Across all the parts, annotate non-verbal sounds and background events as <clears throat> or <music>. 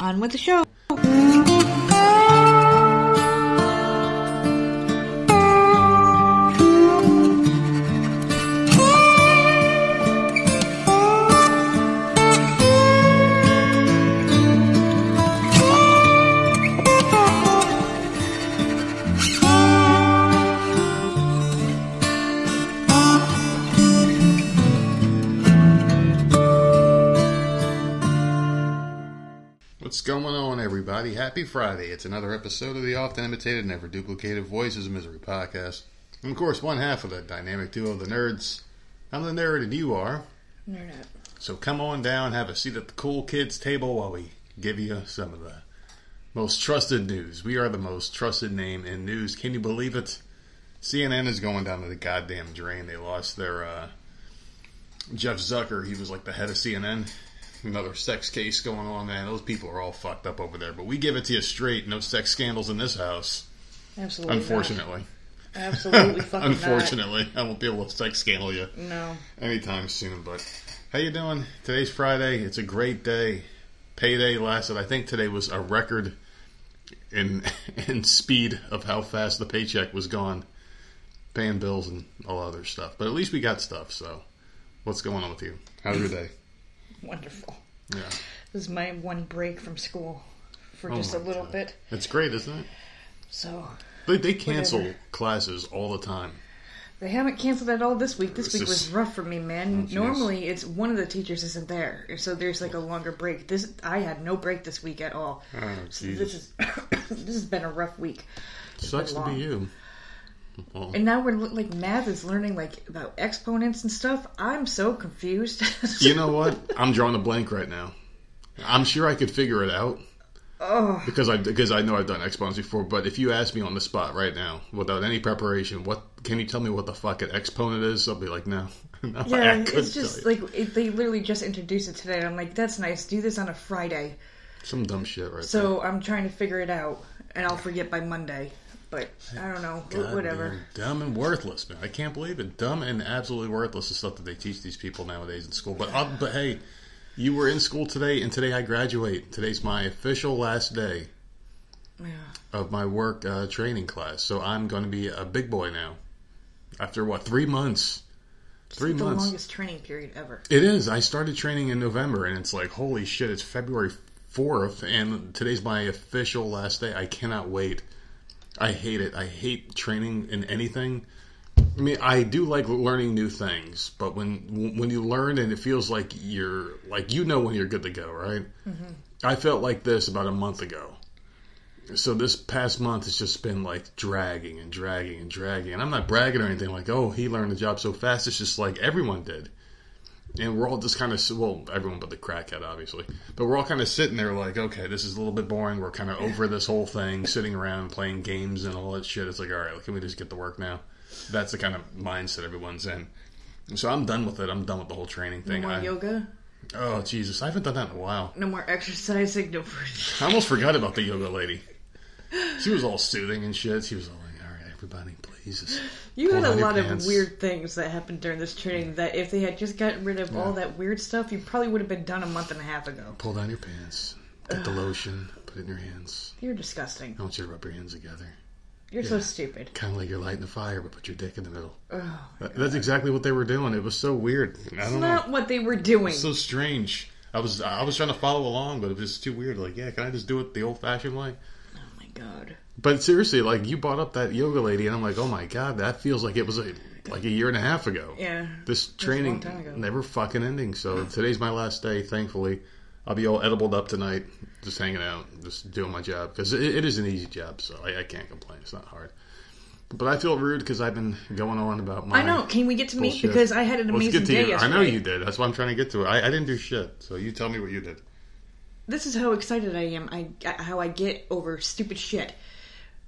On with the show. Everybody? Happy Friday. It's another episode of the often imitated, never duplicated Voices of Misery podcast. And of course, one half of the dynamic duo of the nerds. I'm the nerd, and you are. You're. So come on down, have a seat at the cool kids' table while we give you some of the most trusted news. We are the most trusted name in news. Can you believe it? CNN is going down to the goddamn drain. They lost their uh, Jeff Zucker. He was like the head of CNN. Another sex case going on, man. Those people are all fucked up over there. But we give it to you straight. No sex scandals in this house. Absolutely. not. Unfortunately. Absolutely <laughs> fucking Unfortunately, I won't be able to sex scandal you not. No. anytime soon. But how you doing? Today's Friday. It's a great day. Payday lasted. I think today was a record in <laughs> in speed of how fast the paycheck was gone, paying bills and all other stuff. But at least we got stuff. So, what's going on with you? How's your day? Wonderful. Yeah, This is my one break from school for Oh just a little God. bit. it's great, isn't it? So They, they cancel Whatever. classes all the time. they haven't canceled at all this week. This It's week just- was rough for me, man. Oh. Normally, it's one of the teachers isn't there, so there's like a longer break. This I had no break this week at all. Oh, So this is <coughs> this has been a rough week. Sucks to be you. Well, And now we're like math is learning like about exponents and stuff. I'm so confused. <laughs> you know what? I'm drawing a blank right now. I'm sure I could figure it out. oh, because I because I know I've done exponents before. But if you ask me on the spot right now, without any preparation, what can you tell me what the fuck an exponent is? I'll be like, no, <laughs> no, yeah, it's just like it, they literally just introduced it today. I'm like, that's nice. Do this on a Friday. some dumb shit right there. So I'm trying to figure it out, and I'll forget by Monday. But I don't know. God whatever. dumb and worthless, man. I can't believe it. Dumb and absolutely worthless is stuff that they teach these people nowadays in school. But uh, but hey, you were in school today, and today I graduate. Today's my official last day Yeah. of my work uh, training class. So I'm going to be a big boy now. After what three months? Three the months. The longest training period ever. It is. I started training in November, and it's like, holy shit, it's February 4th, and today's my official last day. I cannot wait. I hate it. I hate training in anything. I mean, I do like learning new things, but when when you learn and it feels like you're like you know when you're good to go, right? Mm-hmm. I felt like this about a month ago. So this past month has just been like dragging and dragging and dragging, and I'm not bragging or anything like, oh, he learned the job so fast. It's just like everyone did and we're all just kind of well, everyone but the crackhead, obviously. But we're all kind of sitting there like, okay, this is a little bit boring. We're kind of over this whole thing, sitting around playing games and all that shit. It's like, all right, can we just get to work now? That's the kind of mindset everyone's in. So I'm done with it. I'm done with the whole training No thing. more I- yoga. oh Jesus, I haven't done that in a while. No more exercising. No. <laughs> I almost forgot about the yoga lady. She was all soothing and shit. She was all like, all right, everybody, please. Just You had a lot of weird things that happened during this training. That if they had just gotten rid of all that weird stuff, you probably would have been done a month and a half ago. Pull down your pants. Get the lotion. Put it in your hands. You're disgusting. I want you to rub your hands together. You're so stupid. Kind of like you're lighting a fire, but put your dick in the middle. Oh, That- That's exactly what they were doing. It was so weird. I it's not know. what they were doing. So strange. I was I was trying to follow along, but it was too weird. Like, yeah, can I just do it the old fashioned way? oh my god. But seriously, like you brought up that yoga lady, and I'm like, oh my god, that feels like it was a, like a year and a half ago. Yeah. This training never fucking ending. So today's my last day. Thankfully, I'll be all edibled up tonight, just hanging out, just doing my job because it, it is an easy job. So I, I can't complain. It's not hard. But I feel rude because I've been going on about my. I know. Can we get to meet? Bullshit. Because I had an Let's amazing get to day you. I know you did. That's why I'm trying to get to it. I, I didn't do shit. So you tell me what you did. This is how excited I am. I how I get over stupid shit.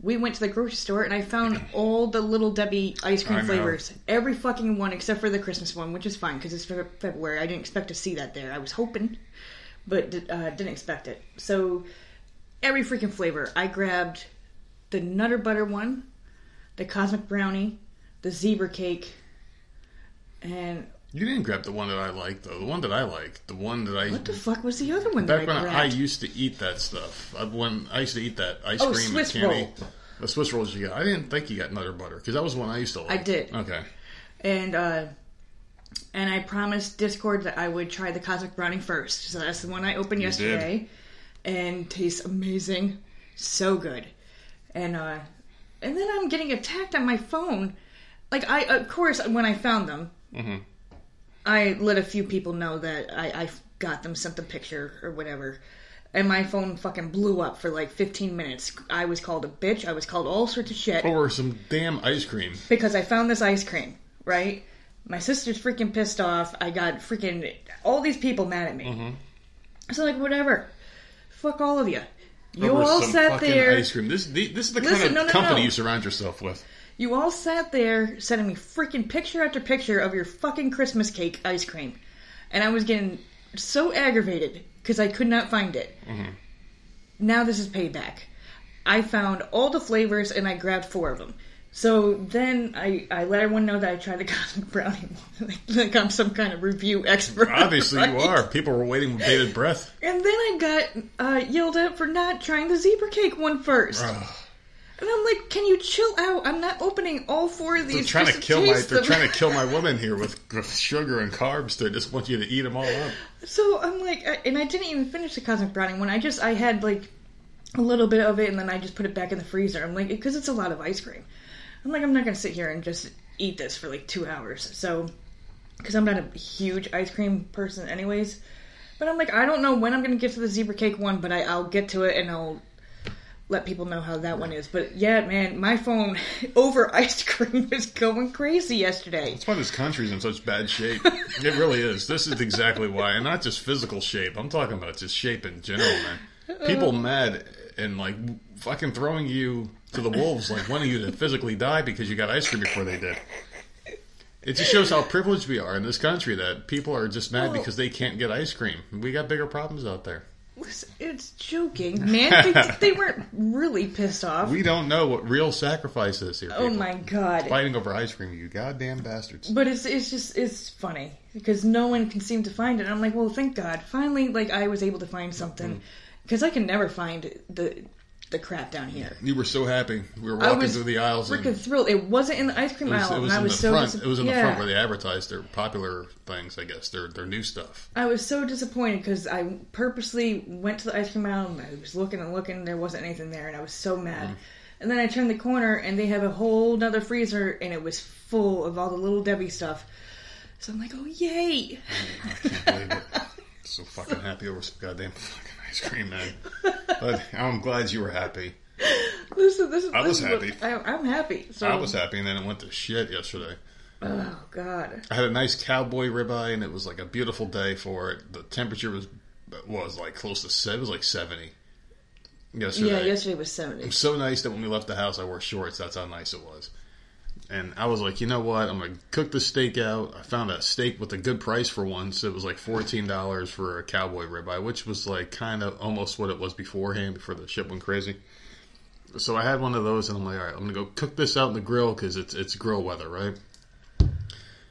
We went to the grocery store and I found all the little Debbie ice cream flavors. Every fucking one except for the Christmas one, which is fine because it's February. I didn't expect to see that there. I was hoping, but uh, didn't expect it. So every freaking flavor. I grabbed the Nutter Butter one, the Cosmic Brownie, the Zebra Cake, and You didn't grab the one that I like though. The one that I like, the one that I What the fuck was the other one back that when I I, used to eat that stuff. I, when I used to eat that ice Oh, cream Swiss and candy. roll. The Swiss rolls you got. I didn't think you got Nutter Butter because that was one I used to like. I did. Okay. and uh, and I promised Discord that I would try the cosmic brownie first. So that's the one I opened yesterday, and tastes amazing, so good. And uh, and then I'm getting attacked on my phone. Like I, of course, when I found them, Mhm. I let a few people know that I, I got them, sent the picture or whatever. And my phone fucking blew up for like 15 minutes. I was called a bitch. I was called all sorts of shit Over some damn ice cream. because I found this ice cream, right? My sister's freaking pissed off. I got freaking all these people mad at me. Mm-hmm. So like whatever, fuck all of you. You Over all some sat fucking there. Ice cream. This this is the Listen, kind of no, no, company no. you surround yourself with. You all sat there sending me freaking picture after picture of your fucking Christmas cake ice cream, and I was getting so aggravated because I could not find it. Mm-hmm. Now this is payback. I found all the flavors and I grabbed four of them. So then I, I let everyone know that I tried the cosmic brownie, <laughs> like I'm some kind of review expert. Obviously, you are. People were waiting with bated breath. And then I got uh, yelled at for not trying the zebra cake one first. And I'm like, can you chill out? I'm not opening all four of these. They're trying to kill my. They're trying to kill my woman here with, with sugar and carbs. They just want you to eat them all up. So I'm like, I- and I didn't even finish the cosmic brownie one. I just, I had like a little bit of it, and then I just put it back in the freezer. I'm like, because it's a lot of ice cream. I'm like, I'm not gonna sit here and just eat this for like two hours. So, because I'm not a huge ice cream person, anyways. But I'm like, I don't know when I'm gonna get to the zebra cake one, but I, I'll get to it and I'll let people know how that one is. But yeah, man, my phone <laughs> over ice cream was going crazy yesterday. That's why this country's in such bad shape. It really is. This is exactly why, and not just physical shape. I'm talking about just shape in general, man. People mad and like fucking throwing you to the wolves, like wanting you to physically die because you got ice cream before they did. It just shows how privileged we are in this country that people are just mad Well- because they can't get ice cream. We got bigger problems out there. Listen, It's joking, man. They, <laughs> they weren't really pissed off. We don't know what real sacrifice is here. oh my god! Fighting over ice cream, you goddamn bastards. But it's it's just it's funny because no one can seem to find it. And I'm like, well, thank God, finally, like I was able to find something mm-hmm. because I can never find the the crap down here. You were so happy. We were I walking through the aisles. and- Freaking thrilled! It wasn't in the ice cream It was, aisle, it was in the so front. dis- It was in the front where they advertised their popular things. I guess their their new stuff. I was so disappointed because I purposely went to the ice cream aisle and I was looking and looking. And there wasn't anything there, and I was so mad. Mm. And then I turned the corner and they have a whole nother freezer, and it was full of all the little Debbie stuff. So I'm like, oh yay! Can't believe it. So fucking happy over some goddamn fucking ice cream, man. But I'm glad you were happy. This is, this is, I was happy. I, I'm happy. So, I was happy, and then it went to shit yesterday. Oh God. I had a nice cowboy ribeye, and it was like a beautiful day for it. The temperature was was like close to it was like seventy yesterday. Yeah, yesterday was seventy. It was so nice that when we left the house, I wore shorts. That's how nice it was. And I was like, you know what? I'm gonna cook the steak out. I found a steak with a good price for once. It was like fourteen dollars for a cowboy ribeye, which was like kind of almost what it was beforehand before the ship went crazy. So I had one of those, and I'm like, all right, I'm gonna go cook this out in the grill because it's it's grill weather, right?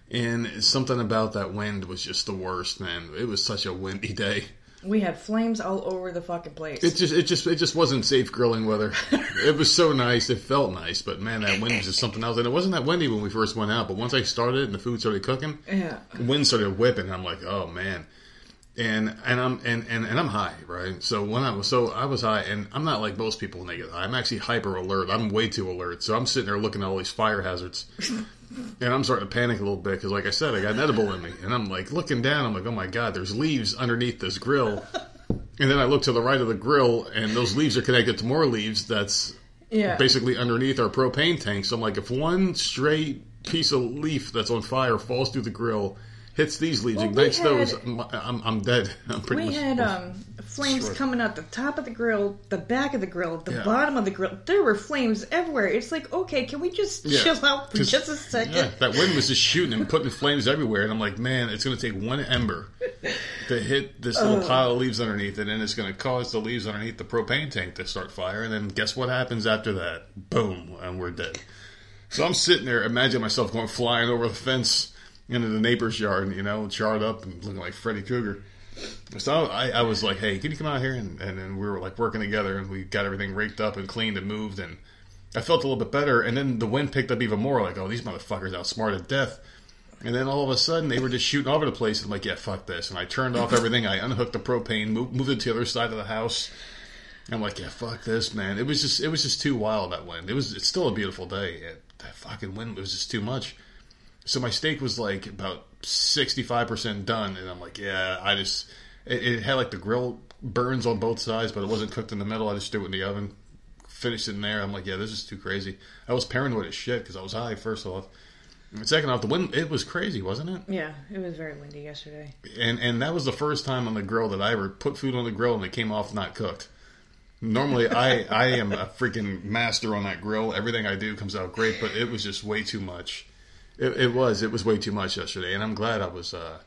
And something about that wind was just the worst, man. It was such a windy <laughs> day. We had flames all over the fucking place. It just, it just, it just wasn't safe grilling weather. <laughs> it was so nice. It felt nice, but man, that wind was just something else. And it wasn't that windy when we first went out, but once I started and the food started cooking, yeah. the wind started whipping. I'm like, oh man. And and I'm and, and, and I'm high, right? So when I was so I was high, and I'm not like most people when they get high. I'm actually hyper alert. I'm way too alert. So I'm sitting there looking at all these fire hazards, <laughs> and I'm starting to panic a little bit because, like I said, I got an edible in me, and I'm like looking down. I'm like, oh my god, there's leaves underneath this grill. And then I look to the right of the grill, and those leaves are connected to more leaves. That's Yeah. basically underneath our propane tank. So I'm like, if one straight piece of leaf that's on fire falls through the grill, hits these leaves, Well, we ignites had- those, I'm, I'm, I'm dead. <laughs> I'm pretty We much. had um, flames destroyed. coming out the top of the grill, the back of the grill, the Yeah. bottom of the grill. There were flames everywhere. It's like, okay, can we just Yeah. chill out for just a second? Yeah, that wind was just shooting and putting flames everywhere, and I'm like, man, it's going to take one ember to hit this little oh. pile of leaves underneath it, and then it's going to cause the leaves underneath the propane tank to start fire, and then guess what happens after that? Boom, and we're dead. So I'm sitting there, imagine myself going flying over the fence, into the neighbor's yard, you know, charred up and looking like Freddy Krueger. So I, I was like, "Hey, can you come out here?" And, and then we were like working together, and we got everything raked up and cleaned and moved, and I felt a little bit better. And then the wind picked up even more. Like, oh, these motherfuckers outsmarted death. And then all of a sudden, they were just shooting all over the place. I'm like, yeah, fuck this. And I turned off everything. I unhooked the propane, moved, moved it to the other side of the house. I'm like, yeah, fuck this, man. It was just, it was just too wild that wind. It was, it's still a beautiful day. It, that fucking wind was just too much. So my steak was like about 65% done, and I'm like, yeah, I just, it, it had like the grill burns on both sides, but it wasn't cooked in the middle. I just threw it in the oven, finished it in there. I'm like, yeah, this is too crazy. I was paranoid as shit because I was high, first off. And second off, the wind, it was crazy, wasn't it? Yeah, it was very windy yesterday. And and that was the first time on the grill that I ever put food on the grill and it came off not cooked. Normally, I I am a freaking master on that grill. Everything I do comes out great, but it was just way too much. It, it was it was way too much yesterday, and I'm glad I was. Uh,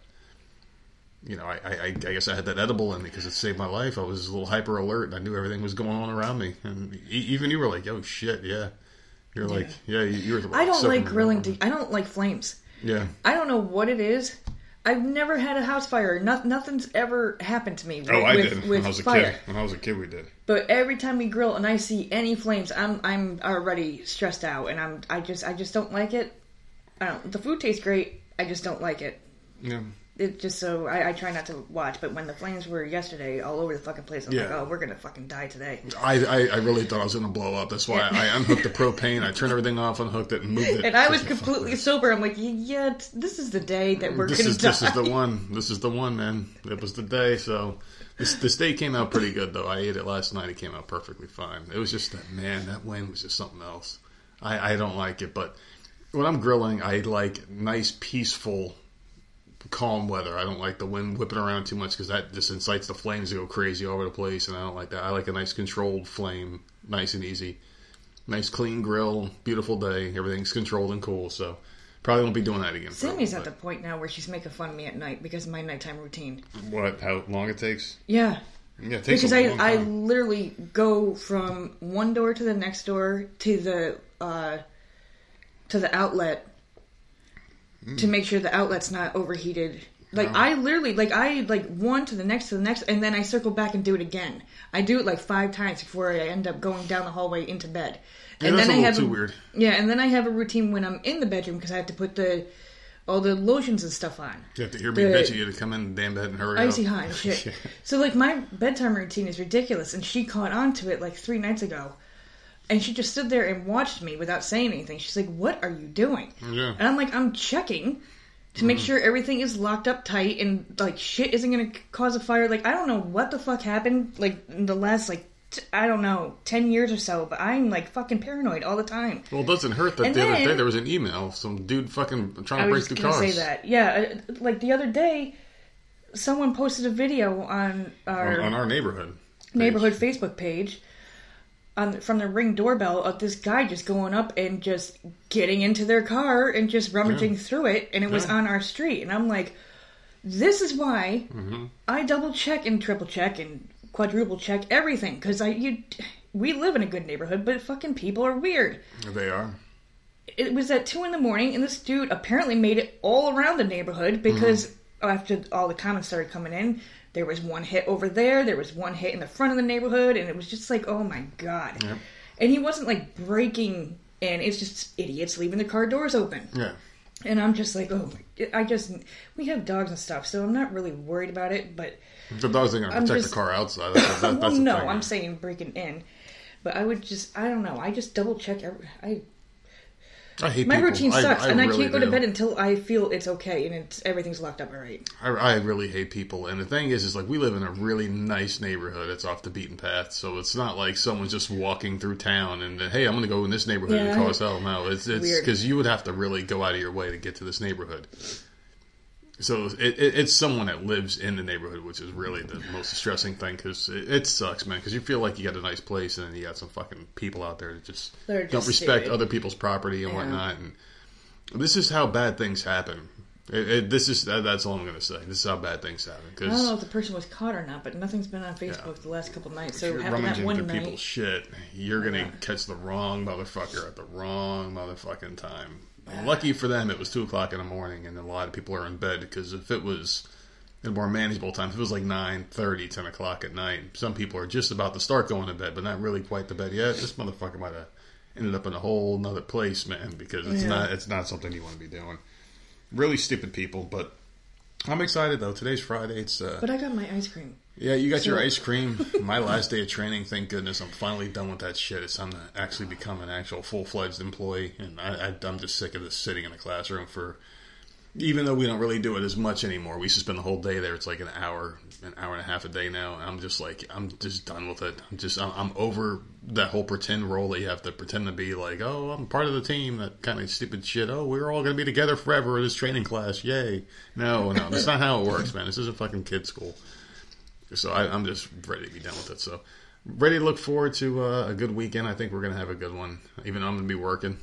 you know, I, I, I guess I had that edible in me because it saved my life. I was a little hyper alert, and I knew everything was going on around me. And even you were like, "Oh shit, yeah." You're like, yeah, you, you were. I don't like grilling. To, I don't like flames. Yeah. I don't know what it is. I've never had a house fire. No, nothing's ever happened to me. With, Oh, I with, did with when I was a fire. kid. When I was a kid, we did. But every time we grill and I see any flames, I'm I'm already stressed out, and I'm I just I just don't like it. I don't. The food tastes great. I just don't like it. Yeah. It just so I, I try not to watch. But when the flames were yesterday all over the fucking place, I'm like, oh, we're gonna fucking die today. I, I, I really thought I was going to blow up. That's why I unhooked the propane. I turned everything off, unhooked it, and moved it. <laughs> And I was completely sober. I'm like, yeah, this is the day that we're This gonna is die. this is the <laughs> one. This is the one, man. It was the day. So this the steak came out pretty good, though. I ate it last night. It came out perfectly fine. It was just that man. That wind was just something else. I, I don't like it, but when I'm grilling, I like nice, peaceful, calm weather. I don't like the wind whipping around too much because that just incites the flames to go crazy all over the place, and I don't like that. I like a nice, controlled flame, nice and easy. Nice, clean grill, beautiful day. Everything's controlled and cool. So probably won't be doing that again. for Sammy's little at the point now where she's making fun of me at night because of my nighttime routine. What? How long it takes? Yeah, Yeah, it takes because a I long I time. literally go from one door to the next door to the uh, to the outlet Hmm. to make sure the outlet's not overheated. Like I literally like I like one to the next to the next, and then I circle back and do it again. I do it like five times before I end up going down the hallway into bed. Yeah, and that's then a I have too weird. Yeah, and then I have a routine when I'm in the bedroom because I have to put the all the lotions and stuff on. You have to hear me the- bitching you to come in the damn bed and hurry Icy up. hot and shit. <laughs> So like my bedtime routine is ridiculous, and she caught on to it like three nights ago, and she just stood there and watched me without saying anything. She's like, "What are you doing?" Yeah. And I'm like, "I'm checking to make sure everything is locked up tight and like shit isn't gonna cause a fire." Like I don't know what the fuck happened like in the last like t- I don't know ten years or so, but I'm like fucking paranoid all the time. Well, it doesn't hurt that And the other day there was an email, some dude fucking trying I to break was through just gonna cars say that. Yeah, uh, like the other day, someone posted a video on our on, on our neighborhood. neighborhood Facebook page on from the ring doorbell of this guy just going up and just getting into their car and just rummaging Yeah. through it, and it was on our street, and I'm like, this is why Mm-hmm. I double check and triple check and quadruple check everything because I you we live in a good neighborhood, but fucking people are weird They are. it was at two in the morning, and this dude apparently made it all around the neighborhood because Mm-hmm. after all the comments started coming in, there was one hit over there, there was one hit in the front of the neighborhood, and it was just like, oh my god. Yep. And he wasn't like breaking in; it's just idiots leaving the car doors open. Yeah. And I'm just like, oh, my, I just we have dogs and stuff, so I'm not really worried about it, but. The dogs ain't gonna I'm protect just- the car outside. That's, that, <laughs> well, that's the no, thing. I'm saying breaking in, but I would just, I don't know, I just double check. Every, I I hate my people. routine sucks, I and I can't go to do. bed until I feel it's okay and it's everything's locked up all right. I, I really hate people, and the thing is, is like we live in a really nice neighborhood. It's off the beaten path, so it's not like someone's just walking through town and hey, I'm going to go in this neighborhood Yeah. and cause hell. No, it's it's because you would have to really go out of your way to get to this neighborhood. So it, it, it's someone that lives in the neighborhood, which is really the most distressing thing because it, it sucks, man. Because you feel like you got a nice place, and then you got some fucking people out there that just They're don't respect stupid. other people's property and Yeah. whatnot. And this is how bad things happen. This is that, that's all I'm going to say. This is how bad things happen Cause, I don't know if the person was caught or not, but nothing's been on Facebook the last couple nights. So you're rummaging one through night, people's shit. You're going to Yeah. catch the wrong motherfucker at the wrong motherfucking time. Lucky for them, it was two o'clock in the morning, and a lot of people are in bed because if it was a more manageable time, if it was like 9, 30, 10 o'clock at night, some people are just about to start going to bed, but not really quite to bed yet. This motherfucker might have ended up in a whole another place, man, because it's Yeah. not it's not something you want to be doing. Really stupid people, but I'm excited though. Today's Friday. It's uh, But I got my ice cream. Yeah, you got your ice cream. <laughs> My last day of training, thank goodness, I'm finally done with that shit. It's time to actually become an actual full fledged employee, and I, I'm just sick of this sitting in a classroom for. Even though we don't really do it as much anymore, we used to spend the whole day there. It's like an hour, an hour and a half a day now. And I'm just like, I'm just done with it. I'm just, I'm, I'm over that whole pretend role that you have to pretend to be like, oh, I'm part of the team. That kind of stupid shit. Oh, we're all going to be together forever in this training class. Yay! No, no, that's not how it works, man. This isn't fucking kid school. So I, I'm just ready to be done with it. So ready to look forward to uh, a good weekend. I think we're gonna have a good one. Even though I'm gonna be working,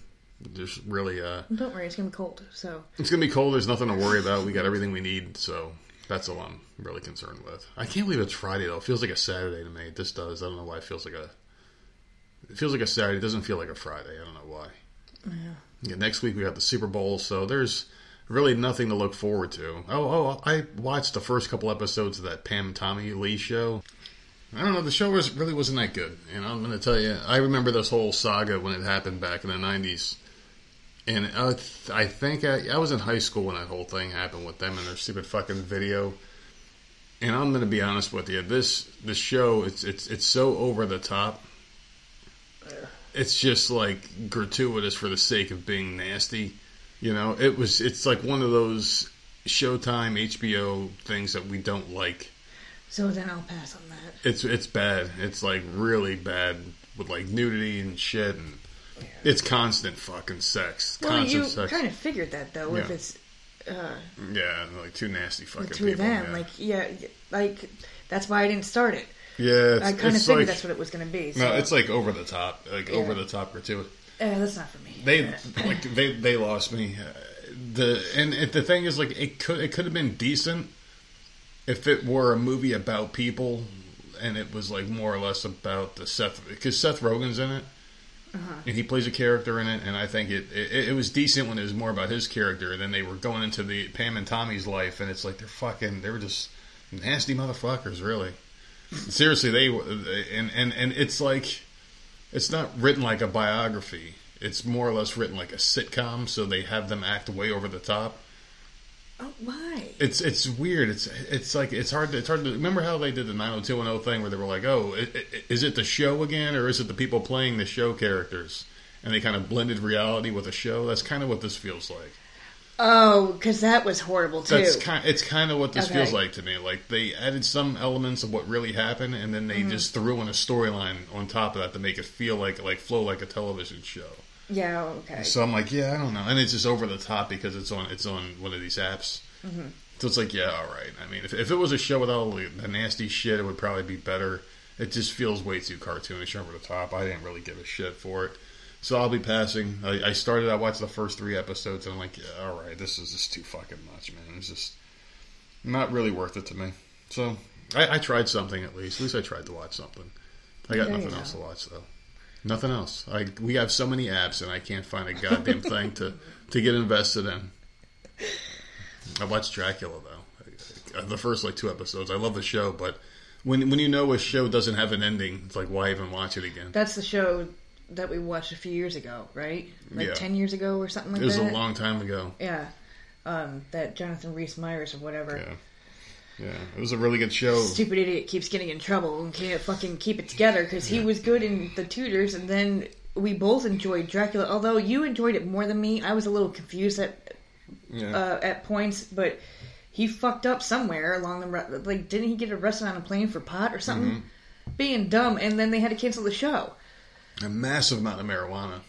just really, uh, Don't worry, it's gonna be cold. So it's gonna be cold. There's nothing to worry about. We got everything we need. So that's all I'm really concerned with. I can't believe it's Friday though. It feels like a Saturday to me. It just does. I don't know why it feels like a. It feels like a Saturday. It doesn't feel like a Friday. I don't know why. Yeah, next week we got the Super Bowl, so there's really nothing to look forward to. Oh, oh, I watched the first couple episodes of that Pam Tommy Lee show. I don't know, the show was really wasn't that good. And I'm going to tell you, I remember this whole saga when it happened back in the 90s. And I, th- I think I, I was in high school when that whole thing happened with them and their stupid fucking video. And I'm going to be honest with you, this this show it's it's it's so over the top. It's just like gratuitous for the sake of being nasty. You know, it was it's like one of those Showtime HBO things that we don't like. so then I'll pass on that. It's it's bad. It's like really bad with like nudity and shit and it's constant fucking sex. Well, constant you sex. kind of figured that though. If it's uh, yeah, like two nasty fucking two people. of them, yeah. like yeah, like that's why I didn't start it. yeah, I kind of figured like, that's what it was going to be. So, No, it's like over the top, like Yeah. over the top gratuitous. Uh, that's not for me. They like they they lost me. Uh, The and it, the thing is like it could it could have been decent if it were a movie about people and it was like more or less about the Seth because Seth Rogen's in it and he plays a character in it and I think it, it it was decent when it was more about his character and then they were going into the Pam and Tommy's life and it's like they're fucking they were just nasty motherfuckers really seriously they and and and it's like it's not written like a biography. It's more or less written like a sitcom, so they have them act way over the top. oh, why? It's it's weird. It's it's like it's hard. To, it's hard to remember how they did the nine hundred two one zero thing where they were like, oh, i- i- is it the show again, or is it the people playing the show characters? And they kind of blended reality with a show. That's kind of what this feels like. Oh, because that was horrible too. That's kind. It's kind of what this Okay. feels like to me. Like they added some elements of what really happened, and then they Mm-hmm. just threw in a storyline on top of that to make it feel like like flow like a television show. yeah, okay. So I'm like, yeah, I don't know, and it's just over the top because it's on it's on one of these apps. So it's like, yeah, all right. I mean, if, if it was a show with all the, the nasty shit, it would probably be better. It just feels way too cartoonish over the top. I didn't really give a shit for it. So I'll be passing. I, I started. I watched the first three episodes, and I'm like, yeah, all right, this is just too fucking much, man. It's just not really worth it to me. So I, I tried something at least. At least I tried to watch something. I got There nothing go. else to watch though. Nothing else. I we have so many apps, and I can't find a goddamn thing to to get invested in. I watched Dracula though. The first like two episodes. I love the show, but when when you know a show doesn't have an ending, it's like why even watch it again? That's the show that we watched a few years ago, right? Like Yeah. ten years ago or something like that. It was that. a long time ago. yeah. Um, that Jonathan Rhys Myers or whatever. Yeah, yeah. It was a really good show. Stupid idiot keeps getting in trouble and can't fucking keep it together because he was good in the Tudors, and then we both enjoyed Dracula. Although you enjoyed it more than me, I was a little confused at Yeah, uh, at points, but he fucked up somewhere along the like. Didn't he get arrested on a plane for pot or something? Mm-hmm. Being dumb, and then they had to cancel the show. A massive amount of marijuana.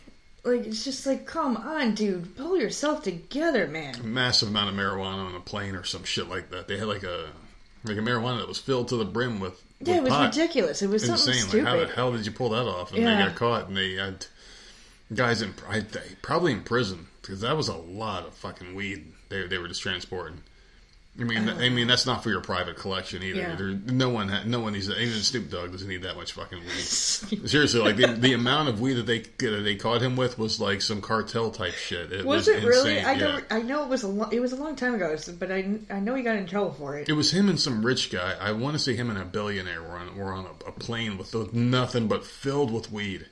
Like it's just like, come on, dude, pull yourself together, man. A massive amount of marijuana on a plane or some shit like that. They had like a like a marijuana that was filled to the brim with, with Yeah, it was pot. ridiculous. It was something insane. stupid. Like, how the hell did you pull that off? And Yeah. they got caught, and they had guys in I, they, probably in prison because that was a lot of fucking weed they they were just transporting. I mean, I mean that's not for your private collection either. Yeah. There, no one, ha- no one needs. that. Even Snoop Dogg doesn't need that much fucking weed. <laughs> Seriously, like the, the amount of weed that they that they caught him with was like some cartel type shit. It Was was, it really? insane, I yeah. don't. I know it was a. Lo- it was a long time ago, but I. I know he got in trouble for it. It was him and some rich guy. I want to see him and a billionaire were on were on a, a plane with nothing but filled with weed.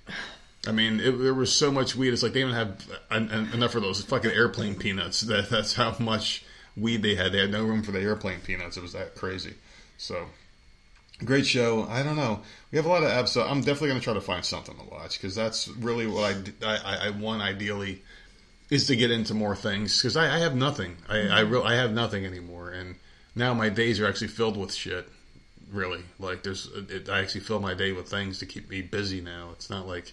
I mean, it, there was so much weed. It's like they didn't have en- en- enough of those fucking airplane peanuts. That that's how much weed they had. They had no room for the airplane peanuts. It was that crazy. So great show. I don't know. We have a lot of. So I'm definitely going to try to find something to watch because that's really what I, I, I want ideally is to get into more things because I, I have nothing. I I, real, I have nothing anymore, and now my days are actually filled with shit. Really, like there's it, I actually fill my day with things to keep me busy now. It's not like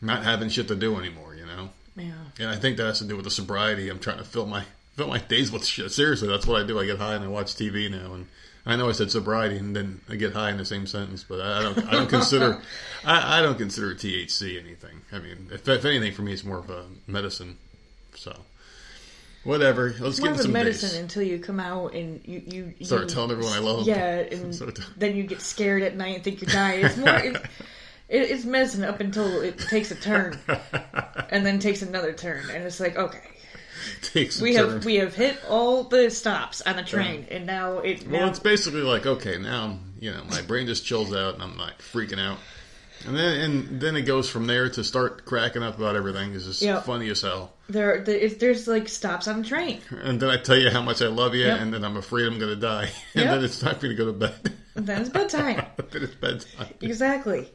not having shit to do anymore, you know. Yeah. And I think that has to do with the sobriety. I'm trying to fill my fill my days with shit. Seriously, that's what I do. I get high and I watch TV now. And I know I said sobriety and then I get high in the same sentence, but I don't. I don't consider. <laughs> I, I don't consider THC anything. I mean, if, if anything, for me, it's more of a medicine. So, whatever. Let's It's get more a some medicine days. until you come out and you you Start you- telling everyone I love them. Yeah, and <laughs> So then you get scared at night and think you're dying. It's more. It, it, it's medicine up until it takes a turn, <laughs> and then takes another turn, and it's like okay, <laughs> Takes we turn. have we have hit all the stops on the train, and now it Well, now it's basically like okay, now you know my brain just chills out and I'm like freaking out, and then and then it goes from there to start cracking up about everything. It's just Yeah. funny as hell. there the, if there's like stops on the train. And then I tell you how much I love you, Yep. and then I'm afraid I'm going to die, <laughs> and Yep. then it's time for you to go to bed. And then it's bedtime. <laughs> then it's bedtime. exactly.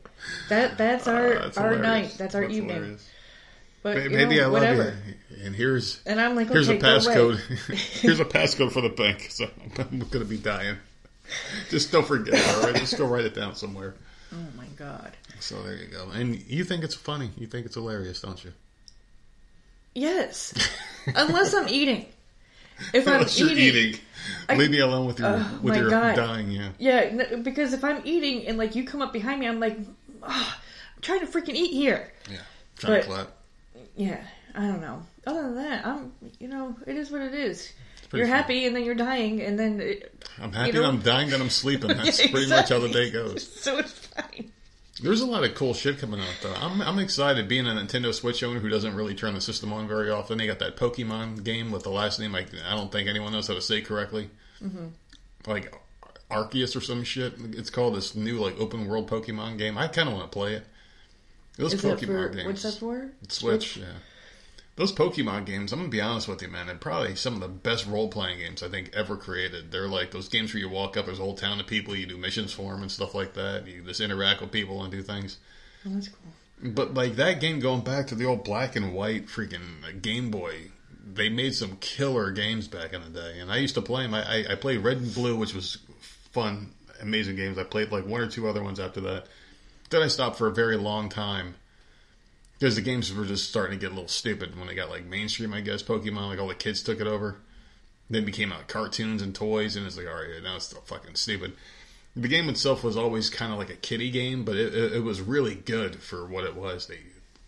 That that's our Uh, that's our hilarious. night. That's our evening. hilarious. But May- you Maybe know, I love whatever. you, and here's And I'm like, okay, here's a passcode. <laughs> here's a passcode for the bank. So I'm going to be dying. Just don't forget. All right, just go write it down somewhere. Oh my god. So there you go. And you think it's funny. You think it's hilarious, don't you? Yes. Unless I'm eating. If I'm Unless you're eating, eating. Leave me alone with your Oh, with your God. dying. Yeah. yeah, because if I'm eating and like you come up behind me, I'm like, "Ah, I'm trying to freaking eat here. Yeah. Trying to But- clap. Yeah, I don't know. Other than that, I'm, you know, it is what it is. You're happy and then you're dying and then it, I'm happy know- that I'm dying, then I'm sleeping. <laughs> That's Yeah, pretty much how the day goes. <laughs> So it's fine. There's a lot of cool shit coming out though. I'm I'm excited being a Nintendo Switch owner who doesn't really turn the system on very often. They got that Pokemon game with the last name I, I don't think anyone knows how to say correctly. Mm-hmm. Like Arceus or some shit. It's called this new like open world Pokemon game. I kind of want to play it. Those Is Pokemon for games. what's that for? Switch, yeah. Those Pokemon games, I'm gonna be honest with you, man. They're probably some of the best role playing games I think ever created. They're like those games where you walk up, there's a whole town of people, you do missions for them and stuff like that. You just interact with people and do things. Oh, that's cool. But like that game, going back to the old black and white freaking Game Boy, they made some killer games back in the day, and I used to play them. I, I, I played Red and Blue, which was fun, amazing games. I played like one or two other ones after that. Then I stopped for a very long time because the games were just starting to get a little stupid when they got like mainstream. I guess Pokemon, like all the kids took it over. Then became out cartoons and toys, and it's like, all right, now it's fucking stupid. The game itself was always kind of like a kiddie game, but it, it, it was really good for what it was. They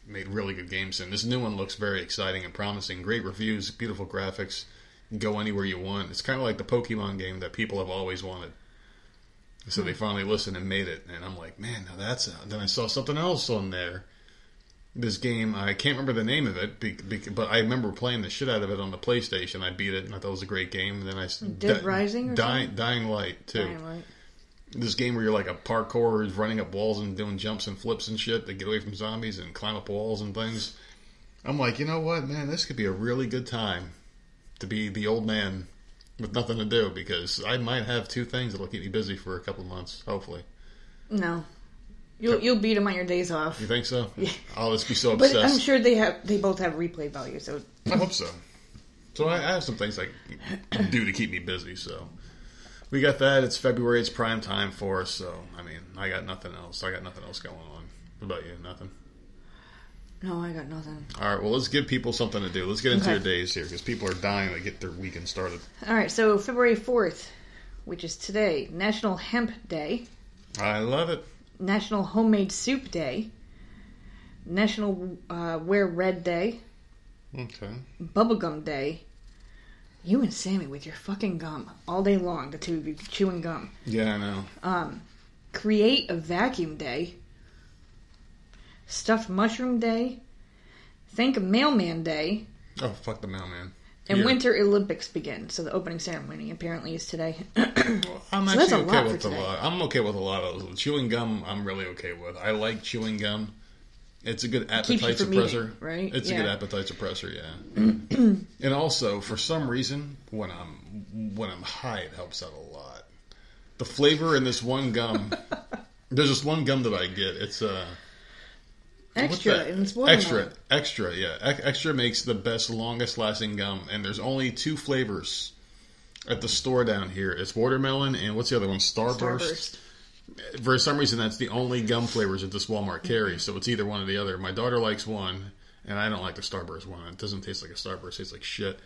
made really good games, and this new one looks very exciting and promising. Great reviews, beautiful graphics. Go anywhere you want. It's kind of like the Pokemon game that people have always wanted. So they finally listened and made it, and I'm like, man, now that's. A... Then I saw something else on there. This game, I can't remember the name of it, but I remember playing the shit out of it on the PlayStation. I beat it, and I thought it was a great game. And then I Dead Rising or Dying, something? Dying Light 2 Dynamite. this game where you're like a parkour who's running up walls and doing jumps and flips and shit to get away from zombies and climb up walls and things. I'm like, you know what, man, this could be a really good time to be the old man with nothing to do because I might have two things that'll keep me busy for a couple of months, hopefully. No, you'll you'll beat them on your days off. You think so? Yeah. I'll just be so But obsessed. I'm sure they have they both have replay value. So I hope so. So I, I have some things I can do to keep me busy. So we got that. It's February. It's prime time for us. So I mean, I got nothing else. I got nothing else going on. What about you? Nothing. No, I got nothing. All right. Well, let's give people something to do. Let's get into Okay. your days here because people are dying to get their weekend started. All right, so February fourth, which is today, National Hemp Day, I love it. National Homemade Soup Day, National uh, Wear Red Day, Okay. Bubblegum Day, You and Sammy with your fucking gum all day long, the two of you chewing gum. Yeah, I know. Um, create a vacuum day. Stuffed mushroom day. Thank a mailman day. Oh, fuck the mailman. And Here. Winter Olympics begin. So the opening ceremony apparently is today. <clears throat> I'm So that's actually a okay for with a today. lot. I'm okay with a lot of those. Chewing gum, I'm really okay with. I like chewing gum. It's a good you appetite from suppressor, eating, right? It's a Yeah. good appetite suppressor, <clears throat> yeah. and also, for some reason, when I'm when I'm high, it helps out a lot. The flavor in this one gum, <laughs> there's this one gum that I get. It's uh, extra. And it's watermelon. extra, extra, yeah. Ex- Extra makes the best, longest lasting gum, and there's only two flavors at the store down here. It's watermelon and what's the other one? Starburst. Starburst. For some reason, that's the only gum flavors that this Walmart carries. So it's either one or the other. My daughter likes one, and I don't like the Starburst one. It doesn't taste like a Starburst; it tastes like shit.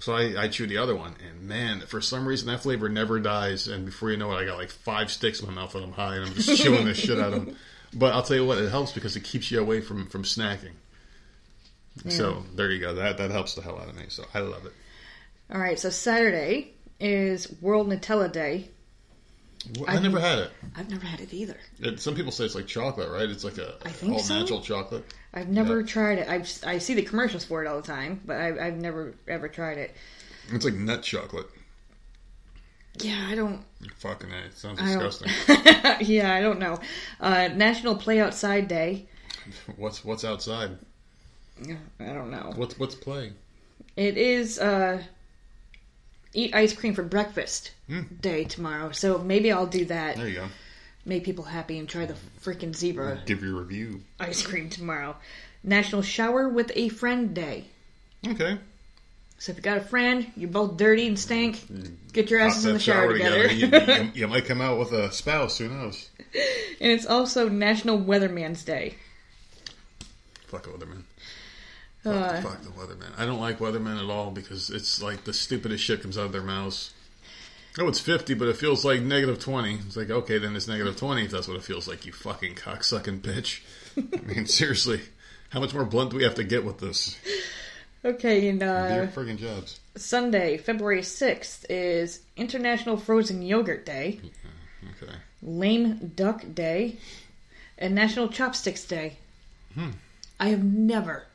So I, I chew the other one, and man, for some reason that flavor never dies. And before you know it, I got like five sticks in my mouth when I'm high, and I'm just <laughs> chewing the shit out of them. But I'll tell you what, it helps because it keeps you away from from snacking. So there you go. That that helps the hell out of me. So I love it. All right, so Saturday is World Nutella Day. Well, I, never had it. I've never had it either. it. Some people say it's like chocolate, right? It's like a I think all so. natural chocolate. I've never tried it. I've I see the commercials for it all the time, but I've, I've never ever tried it. It's like nut chocolate. Yeah, I don't. Fucking A. It sounds I don't- disgusting. <laughs> yeah, I don't know. Uh, National Play Outside Day. <laughs> what's what's outside? I don't know. What's what's playing? It is uh, eat ice cream for breakfast day tomorrow, so maybe I'll do that. There you go. Make people happy and try the freaking zebra Give your review. ice cream tomorrow. National Shower with a Friend Day. Okay. So if you got a friend, you're both dirty and stink, get your asses in the That shower, together. You, you- <laughs> you might come out with a spouse. Who knows? and it's also National Weatherman's Day. Fuck the weatherman. Fuck, Uh, fuck the weatherman. I don't like weathermen at all because it's like the stupidest shit comes out of their mouths. Oh, it's 50, but it feels like negative 20. It's like, okay, then it's negative 20 if that's what it feels like, you fucking cocksucking bitch. <laughs> I mean, seriously. How much more blunt do we have to get with this? Okay, and Do your uh, friggin' jobs. Sunday, February 6th, is International Frozen Yogurt Day, Okay. Lame Duck Day, and National Chopsticks Day. Hmm. I have never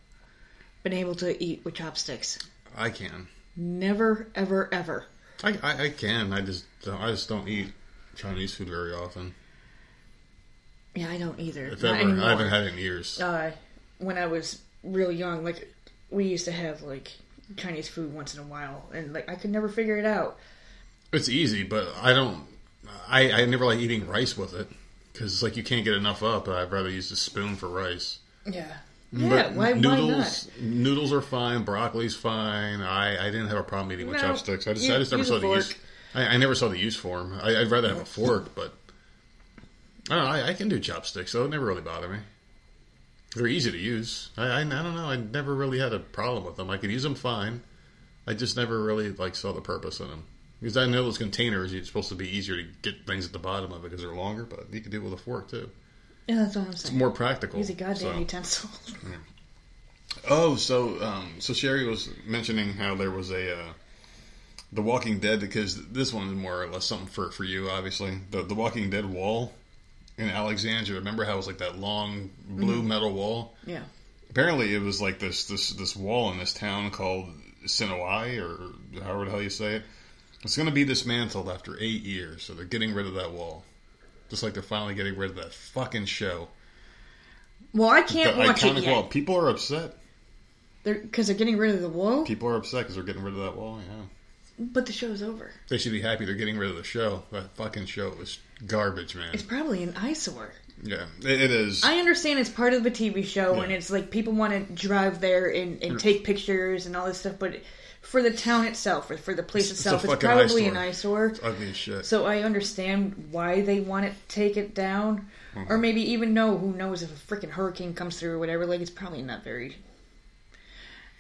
been able to eat with chopsticks. I can. Never, ever, ever. I, I, I can. I just don't, I just don't eat Chinese food very often. Yeah, I don't either. If Not ever, anymore. I haven't had it in years. uh, when I was real young, like we used to have like Chinese food once in a while, and like I could never figure it out. It's easy, but I don't. I, I never like eating rice with it because it's like you can't get enough up. I'd rather use a spoon for rice. Yeah, But yeah. Why? noodles, Why noodles are fine. Broccoli's fine. I, I didn't have a problem eating with No, chopsticks. I just you- I just never saw the use. I, I never saw the use for them. I, I'd rather have a fork, but I don't know. I, I can do chopsticks, so it never really bothered me. They're easy to use. I, I I don't know. I never really had a problem with them. I could use them fine. I just never really like saw the purpose in them. Because I know those containers, it's supposed to be easier to get things at the bottom of it because they're longer, but you can do it with a fork too. Yeah, that's what I'm saying. It's more practical. Use a goddamn so. utensil. Oh, so um, so Sherry was mentioning how there was a uh, The Walking Dead because this one is more or less something for for you, obviously. The The Walking Dead wall in Alexandria. Remember how it was like that long blue mm-hmm. metal wall? yeah. Apparently, it was like this this this wall in this town called Senoia, or however the hell you say it. It's going to be dismantled after eight years, so they're getting rid of that wall. Just like they're finally getting rid of that fucking show. Well, I can't watch it yet. wall. People are upset. They're Because they're, getting rid of the wall, People are upset because they're getting rid of that wall. Yeah. but the show's over. They should be happy they're getting rid of the show. That fucking show was garbage, man. It's probably an eyesore. Yeah, it, it is. I understand it's part of the TV show, Yeah. and it's like people want to drive there and, and take pictures and all this stuff, but for the town itself, or for the place It's- it's itself, a it's, probably eyesore. an eyesore. It's ugly shit. So I understand why they want to take it down, Mm-hmm. or maybe even know who knows if a freaking hurricane comes through or whatever. Like it's probably not very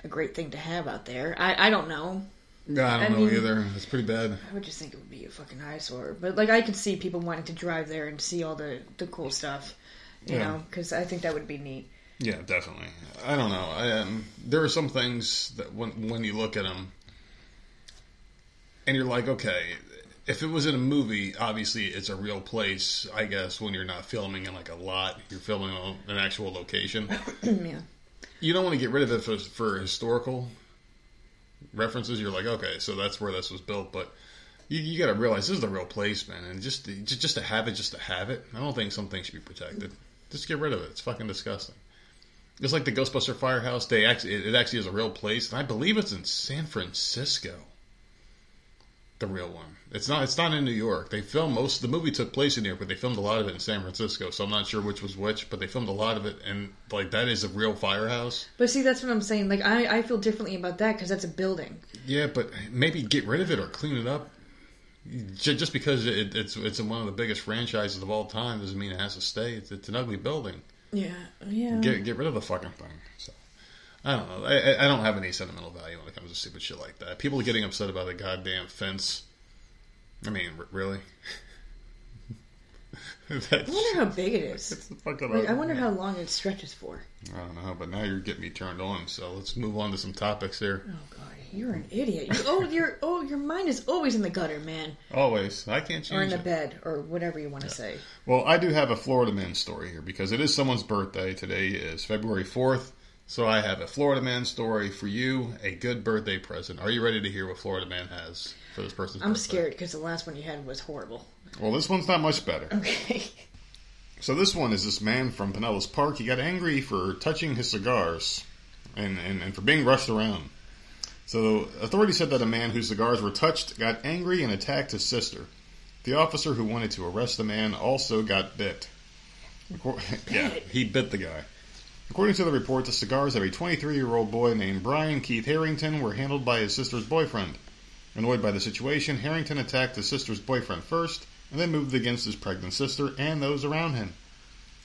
a great thing to have out there. I I don't know. Yeah, I don't I know mean- either. It's pretty bad. I would just think it would be a fucking eyesore. But like I could see people wanting to drive there and see all the the cool stuff, you Yeah. know, because I think that would be neat. Yeah, definitely. I don't know. I, um, there are some things that when when you look at them, and you're like, okay, if it was in a movie, obviously it's a real place. I guess when you're not filming in like a lot, you're filming on an actual location. <coughs> yeah. You don't want to get rid of it for, for historical references. You're like, okay, so that's where this was built, but you, you got to realize this is the real place, man. And just, just just to have it, just to have it, I don't think some things should be protected. Just get rid of it. It's fucking disgusting. It's like the Ghostbuster Firehouse. They actually, it actually is a real place, and I believe it's in San Francisco. The real one. It's not. It's not in New York. They filmed most. The movie took place in New York, but they filmed a lot of it in San Francisco. So I'm not sure which was which, but they filmed a lot of it, and like that is a real firehouse. But see, that's what I'm saying. Like, I, I feel differently about that because that's a building. Yeah, but maybe get rid of it or clean it up. Just because it, it's it's in one of the biggest franchises of all time doesn't mean it has to stay. It's, it's an ugly building. Yeah, yeah. Get get rid of the fucking thing. So I don't know. I, I- don't have any sentimental value when it comes to stupid shit like that. People getting upset about a goddamn fence. I mean, r- really? <laughs> I wonder how big it is. Like, I wonder how long it stretches for. I don't know, but now you're getting me turned on. So let's move on to some topics here. Oh God, you're an idiot. You, oh, <laughs> your oh, your mind is always in the gutter, man, Always, I can't change. It. Or in the it. bed, or whatever you want to say. Well, I do have a Florida man story here because it is someone's birthday. Today is February 4th. So I have a Florida man story for you, a good birthday present. Are you ready to hear what Florida man has for this person's I'm birthday? scared because the last one you had was horrible. Well, this one's not much better. Okay. <laughs> So this one is this man from Pinellas Park. He got angry for touching his cigars and, and, and for being rushed around. So authorities said that a man whose cigars were touched got angry and attacked his sister. The officer who wanted to arrest the man also got bit. <laughs> Yeah, he bit the guy. According to the report, the cigars of a 23-year-old boy named Brian Keith Harrington were handled by his sister's boyfriend. Annoyed by the situation, Harrington attacked his sister's boyfriend first, and then moved against his pregnant sister and those around him.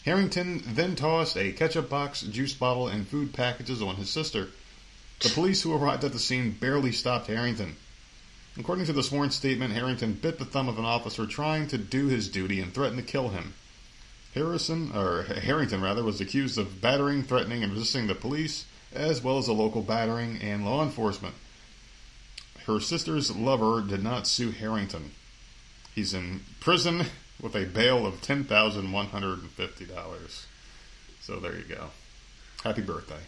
Harrington then tossed a ketchup box, juice bottle, and food packages on his sister. The police who arrived at the scene barely stopped Harrington. According to the sworn statement, Harrington bit the thumb of an officer trying to do his duty and threatened to kill him. Harrison, or Harrington rather, was accused of battering, threatening, and resisting the police, as well as a local battering and law enforcement. Her sister's lover did not sue Harrington. He's in prison with a bail of ten thousand one hundred and fifty dollars. So there you go. Happy birthday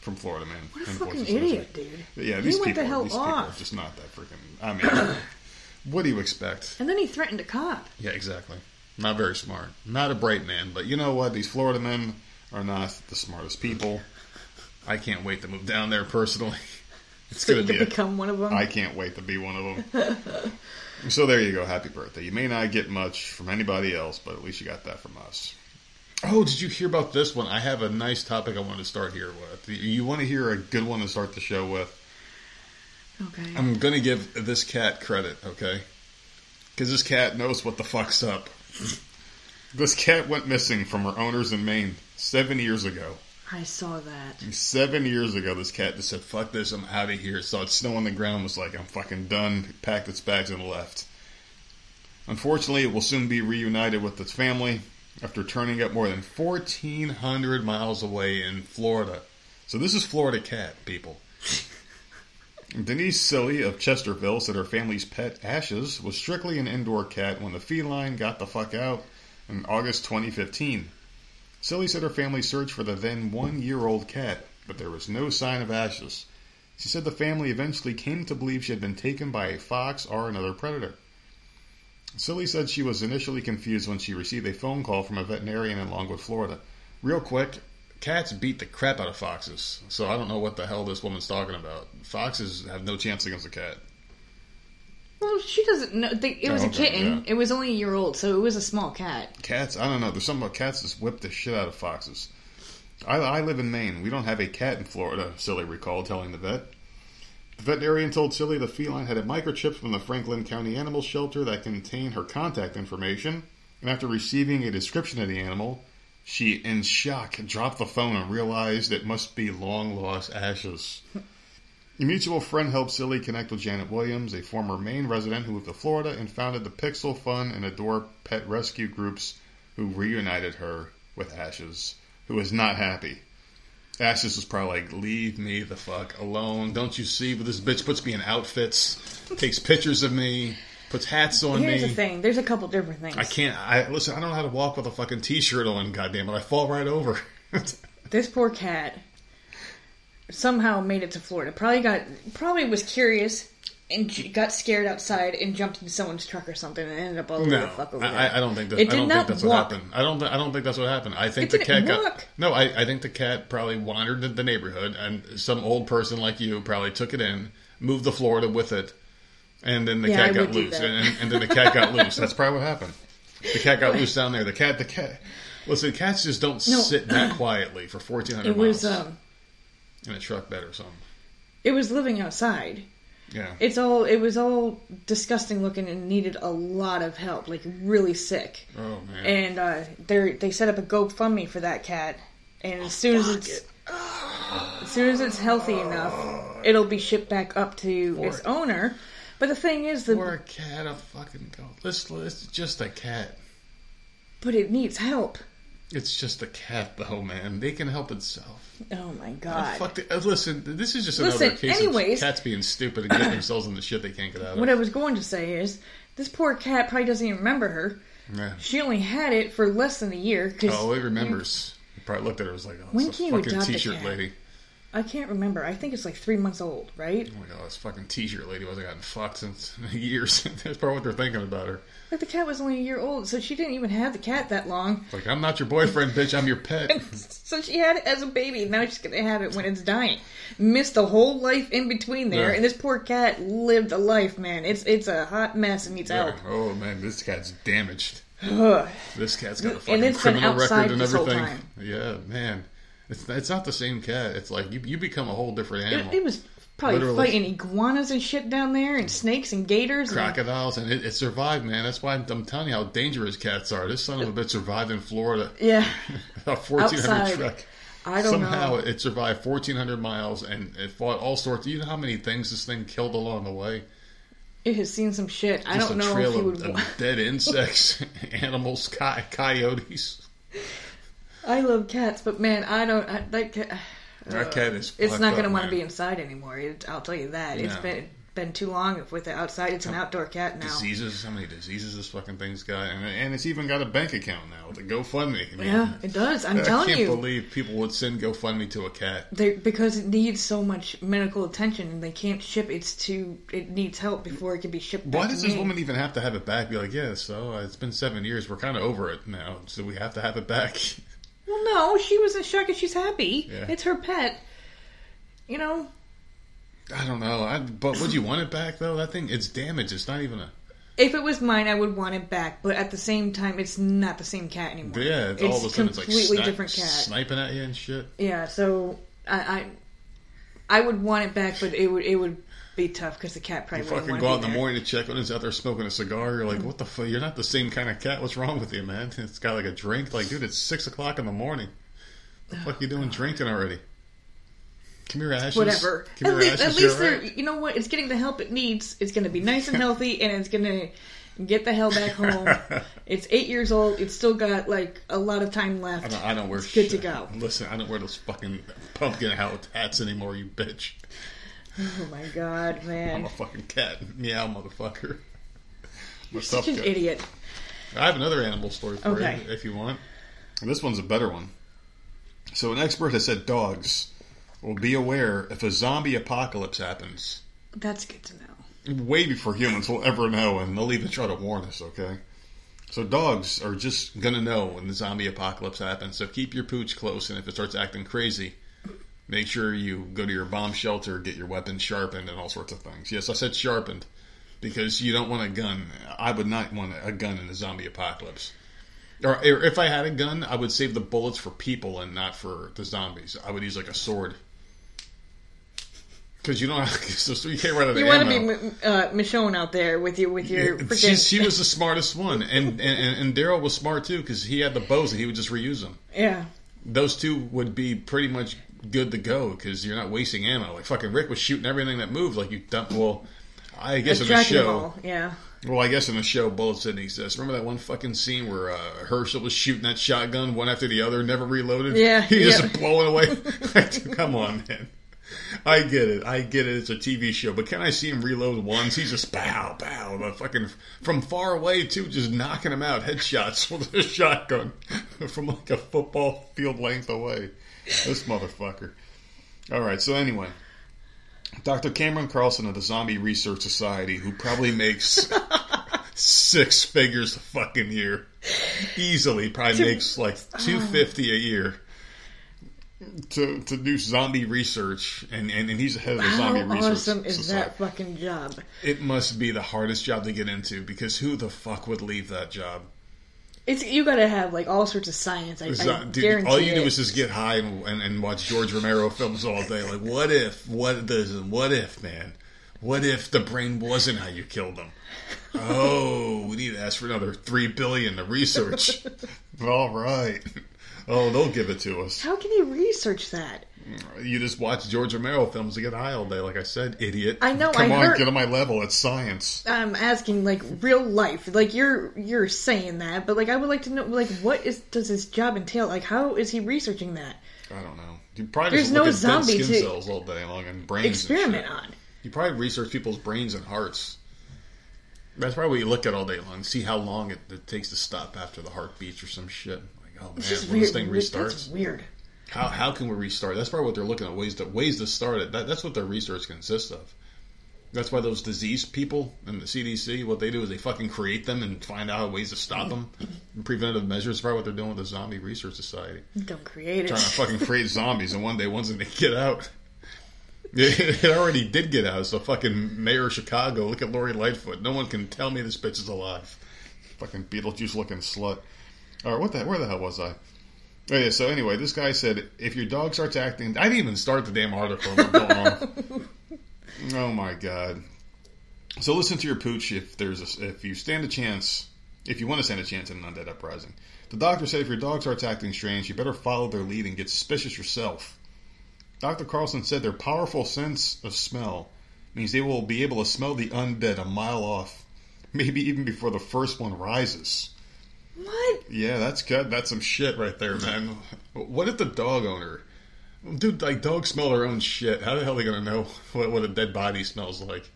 from Florida man. What a And fucking idiot, dude. Yeah, He these went people, the hell these people are just not that freaking. I mean, <coughs> what do you expect? And then he threatened a cop. Yeah, exactly. Not very smart. Not a bright man, but you know what? These Florida men are not the smartest people. I can't wait to move down there personally. <laughs> It's So going to be. A, become one of them. I can't wait to be one of them. <laughs> so there you go. Happy birthday. You may not get much from anybody else, but at least you got that from us. Oh, did you hear about this one? I have a nice topic I want to start here with. You want to hear a good one to start the show with? okay. I'm gonna give this cat credit, okay? Because this cat knows what the fuck's up. This cat went missing from her owners in Maine seven years ago. I saw that. Seven years ago, this cat just said, "Fuck this, I'm out of here." Saw it snow on the ground, was like, "I'm fucking done." Packed its bags and left. Unfortunately, it will soon be reunited with its family after turning up more than 1,400 miles away in Florida. So this is Florida cat, people. Denise Silly of Chesterville said her family's pet Ashes was strictly an indoor cat when the feline got the fuck out in August 2015. Silly said her family searched for the then one year old cat, but there was no sign of Ashes. She said the family eventually came to believe she had been taken by a fox or another predator. Silly said she was initially confused when she received a phone call from a veterinarian in Longwood, Florida. Real quick, cats beat the crap out of foxes, so I don't know what the hell this woman's talking about. Foxes have no chance against a cat. Well, she doesn't know. They, it was Oh, a kitten. yeah. It was only a year old, so it was a small cat. Cats, I don't know. There's something about cats that whip the shit out of foxes. I, I live in Maine. We don't have a cat in Florida, Silly recalled telling the vet. The veterinarian told Silly the feline had a microchip from the Franklin County Animal Shelter that contained her contact information, and after receiving a description of the animal, she, in shock, dropped the phone and realized it must be long lost Ashes. A mutual friend helped Silly connect with Janet Williams, a former Maine resident who moved to Florida and founded the Pixel Fun and Adore pet rescue groups who reunited her with Ashes, who was not happy. Ashes was probably like, "Leave me the fuck alone! Don't you see? But this bitch puts me in outfits, takes pictures of me, puts hats on Here's me. the thing. There's a couple different things. I can't. I listen. I don't know how to walk with a fucking t-shirt on. Goddamn it! I fall right over. <laughs> This poor cat somehow made it to Florida. Probably got probably was curious and got scared outside and jumped into someone's truck or something and ended up all over no, the fuck over I, there. I- I don't think that. It I did don't not think that's what happened. I don't. I don't think that's what happened. I think It the cat didn't got. walk. No, I, I think the cat probably wandered the, the neighborhood, and some old person like you probably took it in, moved to Florida with it, and then the Yeah, cat got loose, and, and then the cat got <laughs> loose. That's probably what happened. The cat got loose down there. The cat. The cat. Listen, cats just don't No. sit that <coughs> quietly for fourteen hundred it miles was um, in a truck bed or something. it was living outside. Yeah. It's all it was all disgusting looking and needed a lot of help, like really sick. oh man. And uh, they they set up a GoFundMe for that cat, and as soon as it's as soon as it's healthy enough, it'll be shipped back up to For its it. owner. But the thing is, the Or a cat, a fucking go. Let's, let's just a cat. but it needs help. It's just a cat, though, man. They can help itself. Oh my Oh, god! fuck the, uh, listen, this is just Listen, another case anyways- of cats being stupid and getting themselves in the shit they can't get out of. What I was going to say is, this poor cat probably doesn't even remember her. Yeah. She only had it for less than a year. Cause Oh, it remembers. He probably looked at her and was like, oh, When it's can a you adopt a t-shirt cat? lady. I can't remember. I think it's like three months old, right? Oh my god, this fucking t-shirt lady wasn't gotten fucked since <laughs> years. That's probably what they're thinking about her. Like the cat was only a year old, so she didn't even have the cat that long. Like, I'm not your boyfriend, bitch. I'm your pet. <laughs> So she had it as a baby. Now she's gonna have it when it's dying. Missed the whole life in between there, Yeah. and this poor cat lived a life, man. It's it's a hot mess and needs Yeah. help. Oh man, this cat's damaged. <sighs> This cat's got a And fucking criminal outside record and everything. Yeah, man. It's it's not the same cat. It's like you you become a whole different animal. It, it was probably Literally. fighting iguanas and shit down there, and snakes and gators. And, crocodiles, and it, it survived, man. That's why I'm, I'm telling you how dangerous cats are. This son of a bitch survived in Florida. yeah, <laughs> A 1400 Outside. truck. I don't know. Somehow know. it survived 1400 miles and it fought all sorts. You know how many things this thing killed along the way? It has seen some shit. I don't know if trail he of, would. of wa- dead <laughs> insects, <laughs> animals, coy- coyotes. I love cats, but man, I don't. I, that cat, That cat is. it's not going to want to be inside anymore. It, I'll tell you that. it's been been too long with it outside. It's an outdoor cat now. diseases. How many diseases this fucking thing's got? And, and it's even got a bank account now with a GoFundMe. I mean, Yeah, it does. I'm I telling can't believe people would send GoFundMe to a cat. They, because it needs so much medical attention and they can't ship it's too it needs help before it can be shipped back Why to does this me. woman even have to have it back? Be like, yeah, so uh, it's been seven years. We're kind of over it now, so we have to have it back. <laughs> well no she was in shock and she's happy Yeah. it's her pet you know I don't know. I, but would you want it back though? That thing, it's damaged. It's not even a. if it was mine I would want it back but at the same time it's not the same cat anymore Yeah, it's, all of a sudden it's like completely sni- different cat sniping at you and shit. yeah so I, I I would want it back but it would it would be tough because the cat probably You fucking go out in the there. morning to check on it's out there smoking a cigar. You're like, what the fuck? You're not the same kind of cat. What's wrong with you, man? <laughs> It's got like a drink. Like, dude, it's six o'clock in the morning. What the fuck you doing <sighs> drinking already? Come here, ashes. whatever. Come At, here, least, at least they're, right. you know what? It's getting the help it needs. It's going to be <laughs> nice and healthy, and it's going to get the hell back <laughs> home. it's eight years old. It's still got like a lot of time left. I don't, I don't wear It's good to go. Listen, I don't wear those fucking pumpkin hat hats anymore, you bitch. Oh my god, man! I'm a fucking cat. Meow, motherfucker. You're such an guy. idiot. I have another animal story for Okay. you if you want. And this one's a better one. So, an expert has said dogs will be aware if a zombie apocalypse happens That's good to know. way before humans will ever know, and they'll even try to warn us, okay? So, dogs are just gonna know when the zombie apocalypse happens. So, keep your pooch close, and if it starts acting crazy, make sure you go to your bomb shelter, get your weapons sharpened, and all sorts of things. Yes, I said sharpened because you don't want a gun. I would not want a gun in a zombie apocalypse. Or, if I had a gun, I would save the bullets for people and not for the zombies. I would use like a sword. Because you don't, <laughs> so, so you can't run out of You want to be uh, Michonne out there with your with your Yeah, she, she was the smartest one, and and, and, and Daryl was smart too because he had the bows and he would just reuse them. yeah. Those two would be pretty much good to go because you're not wasting ammo. Like fucking Rick was shooting everything that moved. Like you dump. Well, I guess in the show, all. Yeah. well, I guess in the show, bullets didn't exist. Remember that one fucking scene where uh, Hershel was shooting that shotgun one after the other, never reloaded? Yeah, <laughs> he yeah. just blowing away. <laughs> <laughs> Come on, man. I get it. I get it. It's a TV show, but can I see him reload once? He's just pow, pow, the fucking from far away too, just knocking him out, headshots with a shotgun from like a football field length away. This motherfucker. All right. So anyway, Dr. Cameron Carlson of the Zombie Research Society, who probably makes <laughs> six figures a fucking year, easily probably makes like two fifty a year to to do zombie research, and, and, and he's the head of the How Zombie Research How awesome is Society. that fucking job? It must be the hardest job to get into because who the fuck would leave that job? It's you got to have like all sorts of science. I, I dude, guarantee all you it. do is just get high and, and, and watch George Romero films all day. Like, what if? What does? What if, man? What if the brain wasn't how you killed them? Oh, we need to ask for another three billion to research. <laughs> all right. Oh, they'll give it to us. How can you research that? You just watch George Romero films to get high all day. Like I said, idiot. I know, Come I on, heard- get on my level. It's science. I'm asking like real life. Like you're you're saying that, but like I would like to know like what is does his job entail? Like how is he researching that? I don't know. You probably There's no zombie skin to cells all day long and brains. and Experiment shit. on. You probably research people's brains and hearts. That's probably what you look at all day long. See how long it, it takes to stop after the heart beats or some shit. Like, oh man, when weird. this thing That's restarts, weird. How how can we restart? That's probably what they're looking at ways to ways to start it. That, that's what their research consists of. That's why those disease people in the CDC, what they do is they fucking create them and find out ways to stop them. And preventative measures. That's probably what they're doing with the Zombie Research Society Don't create it. trying to fucking create <laughs> zombies, and one day one's gonna get out. <laughs> It already did get out. It's the fucking mayor of Chicago. Look at Lori Lightfoot. No one can tell me this bitch is alive. Fucking Beetlejuice looking slut. All right, what the where the hell was I? Oh yeah. So anyway, this guy said if your dog starts acting, I didn't even start the damn article. I'm going on. <laughs> oh my god. So listen to your pooch if there's a, if you stand a chance if you want to stand a chance in an undead uprising. The doctor said if your dog starts acting strange, you better follow their lead and get suspicious yourself. Dr. Carlson said their powerful sense of smell means they will be able to smell the undead a mile off, <laughs> maybe even before the first one rises. What? Yeah, that's good. That's some shit right there, man. What if the dog owner, dude, like dogs smell their own shit? How the hell are they gonna know what, what a dead body smells like?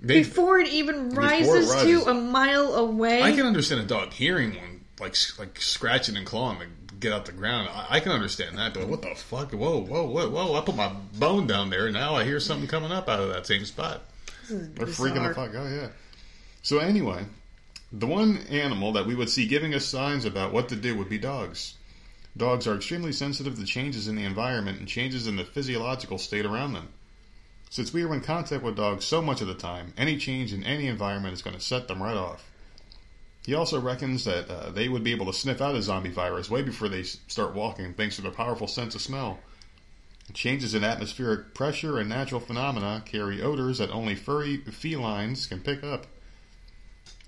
They, Before it even Before it rises, rises. to a mile away. I can understand a dog hearing one, like like scratching and clawing to get out the ground. I, I can understand that, but what the fuck? Whoa, whoa, whoa, whoa! I put my bone down there, and now I hear something coming up out of that same spot. They're freaking the fuck out, yeah. So anyway, the one animal that we would see giving us signs about what to do would be dogs. Dogs are extremely sensitive to changes in the environment and changes in the physiological state around them. Since we are in contact with dogs so much of the time, any change in any environment is going to set them right off. He also reckons that uh, they would be able to sniff out a zombie virus way before they start walking thanks to their powerful sense of smell. Changes in atmospheric pressure and natural phenomena carry odors that only furry felines can pick up.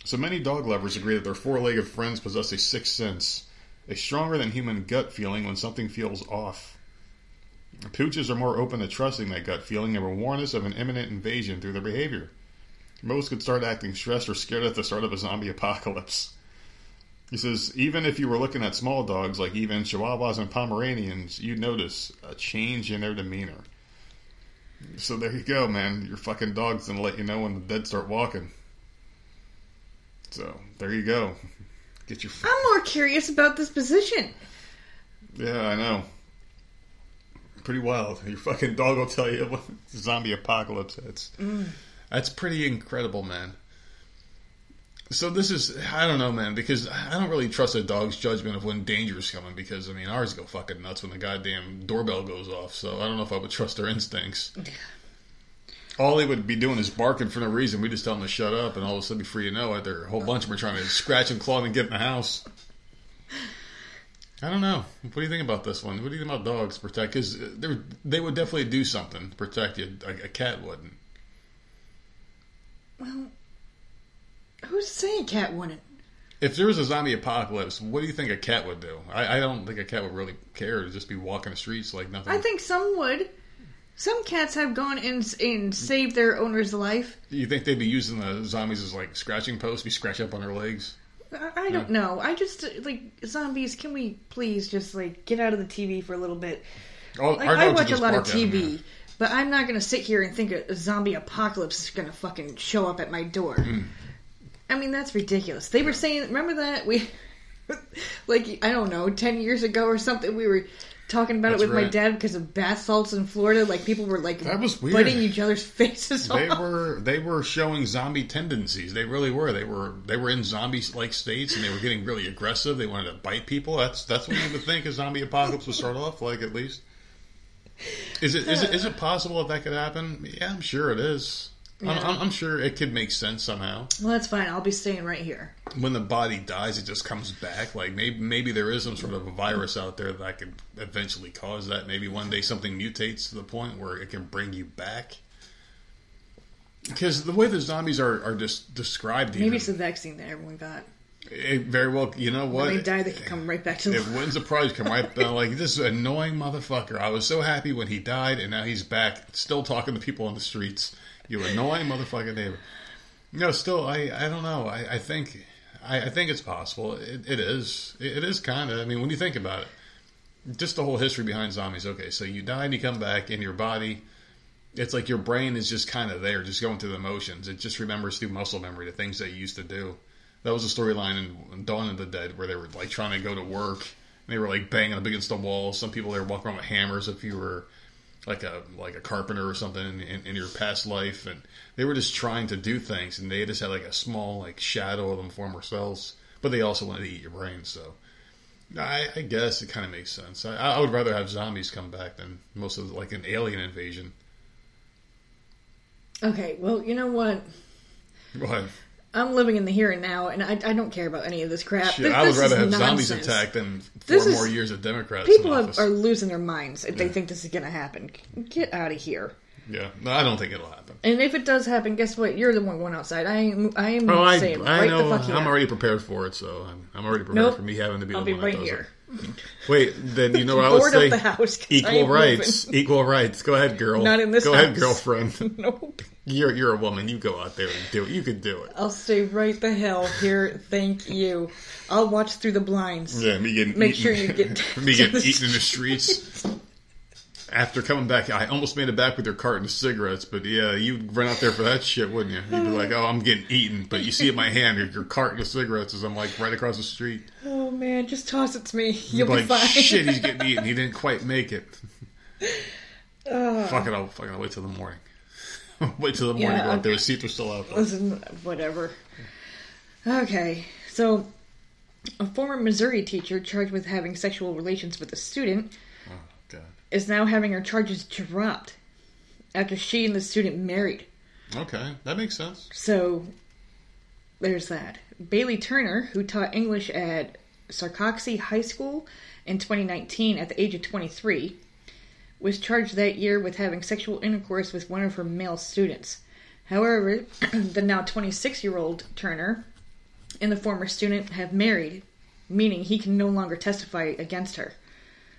So many dog lovers agree that their four legged friends possess a sixth sense, a stronger than human gut feeling when something feels off. Pooches are more open to trusting that gut feeling and will warn us of an imminent invasion through their behavior. Most could start acting stressed or scared at the start of a zombie <laughs> apocalypse. He says, even if you were looking at small dogs like even Chihuahuas and Pomeranians, you'd notice a change in their demeanor. So there you go, man. Your fucking dog's gonna let you know when the dead start walking. So there you go. Get your. I'm more curious about this position. Yeah, I know. Pretty wild. Your fucking dog will tell you when <laughs> zombie apocalypse hits. Mm. That's pretty incredible, man. So this is I don't know, man, because I don't really trust a dog's judgment of when danger is coming. Because I mean, ours go fucking nuts when the goddamn doorbell goes off. So I don't know if I would trust their instincts. All they would be doing is barking for no reason. We just tell them to shut up, and all of a sudden, before you know it, there are a whole bunch of them are trying to scratch and claw and get in the house. I don't know. What do you think about this one? What do you think about dogs protect? Because they would definitely do something to protect you. A, a cat wouldn't. Well, who's saying cat wouldn't? If there was a zombie apocalypse, what do you think a cat would do? I, I don't think a cat would really care to just be walking the streets like nothing. I think some would. Some cats have gone and and saved their owner's life. You think they'd be using the zombies as like scratching posts, be scratch up on their legs? I, I don't know. I just like zombies. Can we please just like get out of the TV for a little bit? Oh, Like I watch a lot of bark at 'em, TV, yeah. but I'm not gonna sit here and think a, zombie apocalypse is gonna fucking show up at my door. Hmm. I mean, that's ridiculous. They were saying, remember that we, <laughs> like I don't know, ten years ago or something, we were talking about That's it with my dad because of bath salts in Florida. Like people were like That was weird. biting each other's <laughs> faces They off. were they were showing zombie tendencies. They really were. They were they were in zombie like states, and they were getting really aggressive. They wanted to bite people. That's that's what you would think a zombie apocalypse would start off like. At least, is it is it is it possible that that could happen? Yeah, I'm sure it is. I'm, Yeah. I'm, I'm sure it could make sense somehow. Well, that's fine. I'll be staying right here. When the body dies, it just comes back. Like maybe maybe there is some sort of a virus out there that could eventually cause that. Maybe one day something mutates to the point where it can bring you back. Because the way the zombies are, are just described, Maybe even, it's the vaccine that everyone got. it very well. You know what? When they die, they can come right back to It life. wouldn't surprise. Come right back. like this annoying motherfucker. I was so happy when he died, and now he's back, still talking to people on the streets. You annoying motherfucking neighbor. No, still, I, I don't know. I, I think I, I think it's possible. It, it is. It, it is kind of. I mean, when you think about it, just the whole history behind zombies. Okay, so you die and you come back in your body. It's like your brain is just kind of there, just going through the motions. It just remembers through muscle memory the things that you used to do. That was a storyline in Dawn of the Dead where they were like trying to go to work. And they were like banging up against the wall. Some people they were walking around with hammers if you were like a like a carpenter or something in, in, in your past life, and they were just trying to do things, and they just had like a small like shadow of them former selves, but they also wanted to eat your brain. So I, I guess it kind of makes sense. I, I would rather have zombies come back than most of like an alien invasion. Okay, well, you know what? But I'm living in the here and now, and I, I don't care about any of this crap. shit, This- I would rather is have zombies attack than four This is- more years of Democrats. People have, are losing their minds if they think this is going to happen. Get out of here. Yeah, no, I don't think it'll happen. And if it does happen, guess what? You're the one going outside. I am. I am Oh, I, saying I right know. I'm already prepared for it, so I'm, I'm already prepared Nope. for me having to be I'll the be one right here. it. Wait, then you know what I would say? house. Equal rights. moving. Equal rights. Go ahead, girl. Not in this Go ahead, girlfriend. <laughs> Nope. You're you're a woman. You go out there and do it. You can do it. I'll stay right the hell here. Thank you. I'll watch through the blinds. Yeah, me getting Make eaten, sure you get <laughs> me getting eaten in the streets. After coming back, I almost made it back with your carton of cigarettes, but yeah, you'd run out there for that shit, wouldn't you? You'd be like, "Oh, I'm getting eaten," but you see in my hand your, your carton of cigarettes as I'm like right across the street. Oh man, just toss it to me. You'll like, be fine. shit, he's getting eaten. He <laughs> didn't quite make it. Fuck it, I'll fucking I'll wait till the morning. <laughs> wait till the morning. Yeah, go out there. okay. The seats are still out. there. Listen, whatever. Okay, so a former Missouri teacher charged with having sexual relations with a student. Is now having her charges dropped after she and the student married. Okay, that makes sense. So there's that. Bailey Turner, who taught English at Sarcoxie High School in 2019 at the age of 23, was charged that year with having sexual intercourse with one of her male students. However, <clears throat> the now 26 year old Turner and the former student have married, meaning he can no longer testify against her.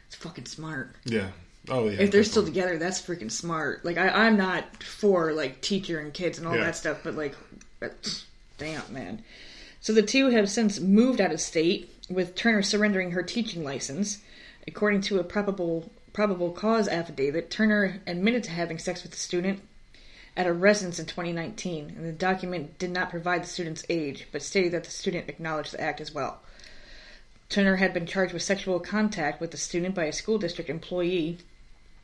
It's fucking smart. Yeah. Oh yeah. If they're still together, that's freaking smart. Like I, I'm not for like teacher and kids and all Yeah. that stuff, but like, damn man. So the two have since moved out of state, with Turner surrendering her teaching license. According to a probable probable cause affidavit, Turner admitted to having sex with the student at a residence in 2019, and the document did not provide the student's age, but stated that the student acknowledged the act as well. Turner had been charged with sexual contact with the student by a school district employee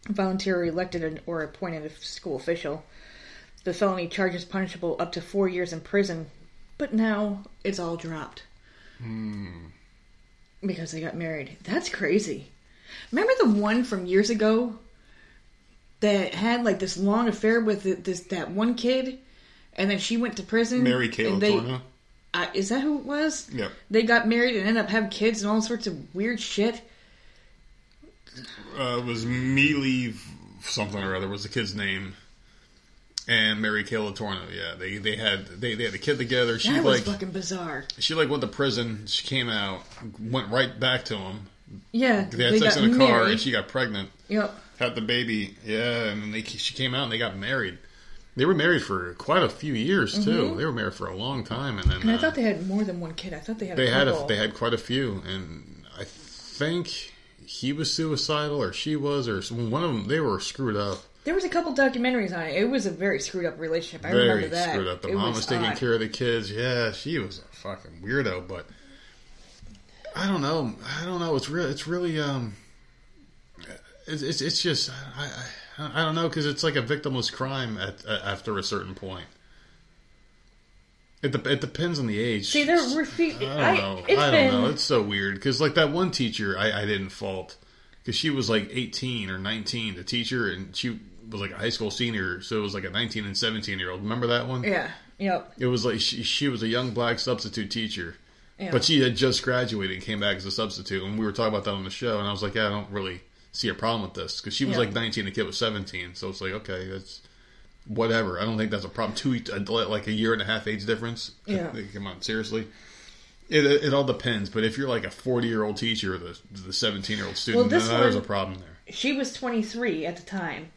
volunteer elected or appointed a school official. The felony charge is punishable up to four years in prison, but now it's all dropped. Because they got married. That's crazy. Remember the one from years ago that had like this long affair with this that one kid, and then she went to prison. Mary Kay Letourneau. uh, is that who it was? Yeah. They got married and ended up having kids and all sorts of weird shit. Uh, it was Mealy something or other was the kid's name, and Mary Kay Letourneau. Yeah, they they had they, they had a kid together. She That was like fucking bizarre. she like went to prison. She came out, went right back to him. Yeah, They had sex got in a car, married. and she got pregnant. Yep. had the baby. Yeah, and then they, she came out and they got married. They were married for quite a few years too. They were married for a long time, and then Mm-hmm. And I uh, thought they had more than one kid. I thought they had. they a had a, they had quite a few, and I think he was suicidal or she was, or one of them. They were screwed up. There was a couple documentaries on it. It was a very screwed up relationship. I very remember that. screwed up. The It mom was, taking odd. care of the kids. Yeah, she was a fucking weirdo. But I don't know. I don't know. It's real. It's really um. It's it's, it's just I, I I don't know because it's like a victimless crime at, at after a certain point. It, de- it depends on the age. See, they're refe- I don't know. It's I don't been know. It's so weird because like that one teacher, I, I didn't fault because she was like 18 or 19, the teacher, and she was like a high school senior, so it was like a 19 and 17 year old. Remember that one? yeah, yep. It was like she, she was a young black substitute teacher, Yeah. but she had just graduated and came back as a substitute, and we were talking about that on the show, and I was like, yeah, I don't really see a problem with this because she was Yeah. like 19, the kid was 17, so it's like okay, that's whatever. I don't think that's a problem. Two like a year and a half age difference. Yeah. come on, seriously. It, it all depends, but if you're like a 40 year old teacher or the the 17 year old student, Well, this then there's a problem there. she was 23 at the time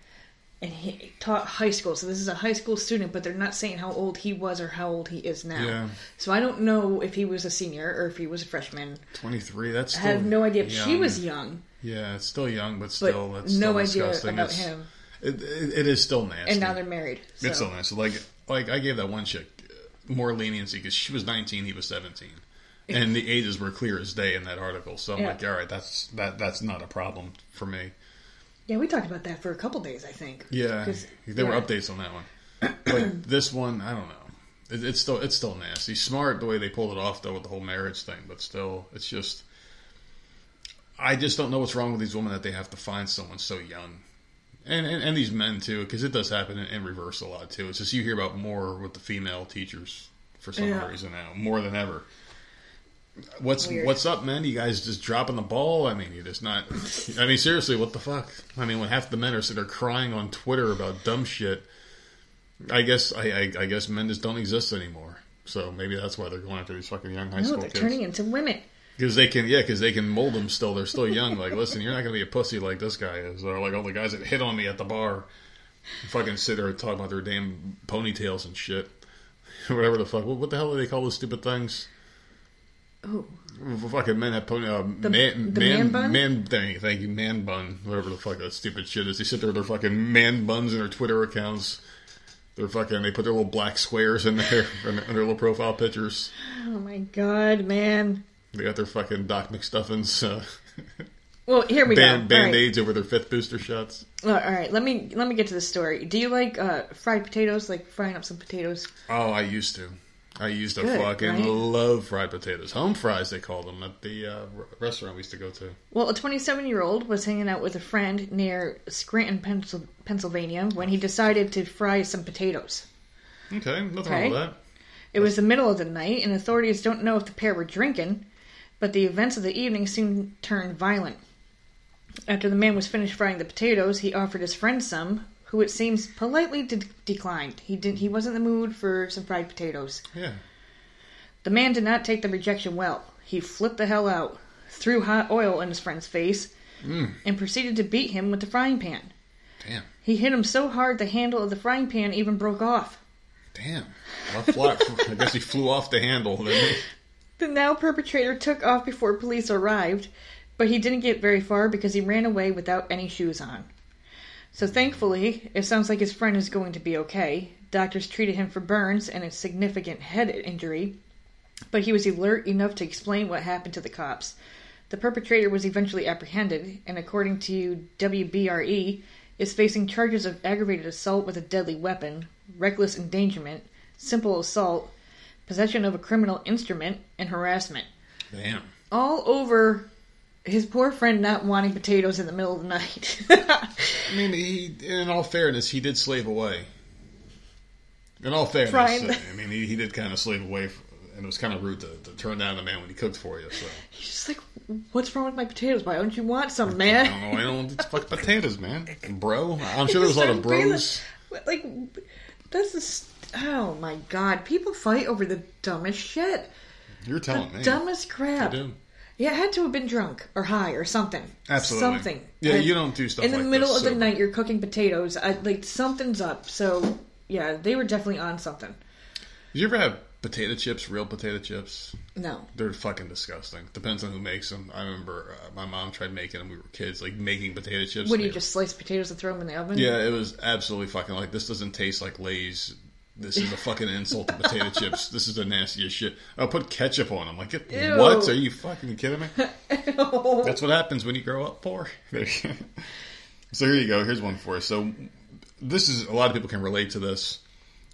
and he taught high school so this is a high school student but they're not saying how old he was or how old he is now Yeah. so i don't know if he was a senior or if he was a freshman 23. That's i have no idea she was young Yeah, it's still young, but but still, that's no idea disgusting. about It's- him It, it, it is still nasty. and now they're married so. It's still nasty. Like, like I gave that one chick more leniency because she was 19, he was 17, and the ages were clear as day in that article. So I'm Yeah. like, all right, that's that that's not a problem for me. yeah we talked about that for a couple days i think Yeah, there were updates on that one, but <clears throat> this one, I don't know. It, it's still it's still nasty. Smart the way they pulled it off though with the whole marriage thing, but still, it's just. I just don't know what's wrong with these women that they have to find someone so young, and and, and these men too, because it does happen in, in reverse a lot too. It's just you hear about more with the female teachers for some Yeah. reason now, more than ever. What's Weird. what's up, men? You guys just dropping the ball? I mean, you just not. <laughs> I mean, seriously, what the fuck? I mean, when half the men are sitting there crying on Twitter about dumb shit, I guess I, I, I guess men just don't exist anymore. So maybe that's why they're going after these fucking young high no school they're kids turning into women because they can, yeah, because they can mold them still. They're still young. Like, listen, you're not gonna be a pussy like this guy is, or like all the guys that hit on me at the bar, fucking sit there and talk about their damn ponytails and shit, <laughs> whatever the fuck. What, what the hell do they call those stupid things? oh Fucking men have pony. Uh, The- man, the man, man bun? man. Thank you, thank you, man bun. Whatever the fuck that stupid shit is. They sit there with their fucking man buns in their Twitter accounts. They're fucking. They put their little black squares in there <laughs> in their little profile pictures. oh my god man They got their fucking Doc McStuffins uh, well here we band go band aids over their fifth booster shots. All right let me let me get to the story do you like uh, fried potatoes like frying up some potatoes Oh, I used to. I used to Good, fucking right? love fried potatoes. Home fries, they call them at the uh, restaurant we used to go to. Well, a 27 year old was hanging out with a friend near Scranton, Pennsylvania, when he decided to fry some potatoes. Okay, nothing Okay. wrong with that. It was the middle of the night, and authorities don't know if the pair were drinking, but the events of the evening soon turned violent. After the man was finished frying the potatoes, he offered his friend some, who it seems politely de- declined. He didn't. He wasn't in the mood for some fried potatoes. Yeah. The man did not take the rejection well. He flipped the hell out, threw hot oil in his friend's face, mm. and proceeded to beat him with the frying pan. Damn. He hit him so hard the handle of the frying pan even broke off. Damn. <laughs> I guess he flew off the handle. Didn't he? The now perpetrator took off before police arrived, but he didn't get very far because he ran away without any shoes on. So thankfully, it sounds like his friend is going to be okay. Doctors treated him for burns and a significant head injury, but he was alert enough to explain what happened to the cops. The perpetrator was eventually apprehended, and according to WBRE, is facing charges of aggravated assault with a deadly weapon, reckless endangerment, simple assault, possession of a criminal instrument, and harassment. Damn. All over his poor friend not wanting potatoes in the middle of the night. <laughs> I mean, he. In all fairness, he did slave away. In all fairness, Frying- uh, I mean, he, he did kind of slave away, f- and it was kind of rude to, to turn down the man when he cooked for you. So He's just like, what's wrong with my potatoes? Why don't you want some, man?" I don't know. I don't. want It's fuck potatoes, man, bro. I'm sure <laughs> there was a lot of bros. Like, this is. Oh my god. People fight over the dumbest shit. You're telling me. Dumbest crap. I do. Yeah, it had to have been drunk or high or something. Absolutely. Something. Yeah, And you don't do stuff in the like middle this of the night. You're cooking potatoes. I, like something's up. So yeah, they were definitely on something. Did you ever have potato chips, real potato chips? No. They're fucking disgusting. Depends on who makes them. I remember uh, my mom tried making them. We were kids, like making potato chips. What do you They- just slice potatoes and throw them in the oven? Yeah, it was absolutely fucking like this. Doesn't taste like Lay's. This is a fucking insult to potato <laughs> chips. This is the nastiest shit. I'll put ketchup on them. Like, Ew. what? Are you fucking kidding me? <laughs> That's what happens when you grow up poor. <laughs> so here you go. Here's one for you. So this is a lot of people can relate to this.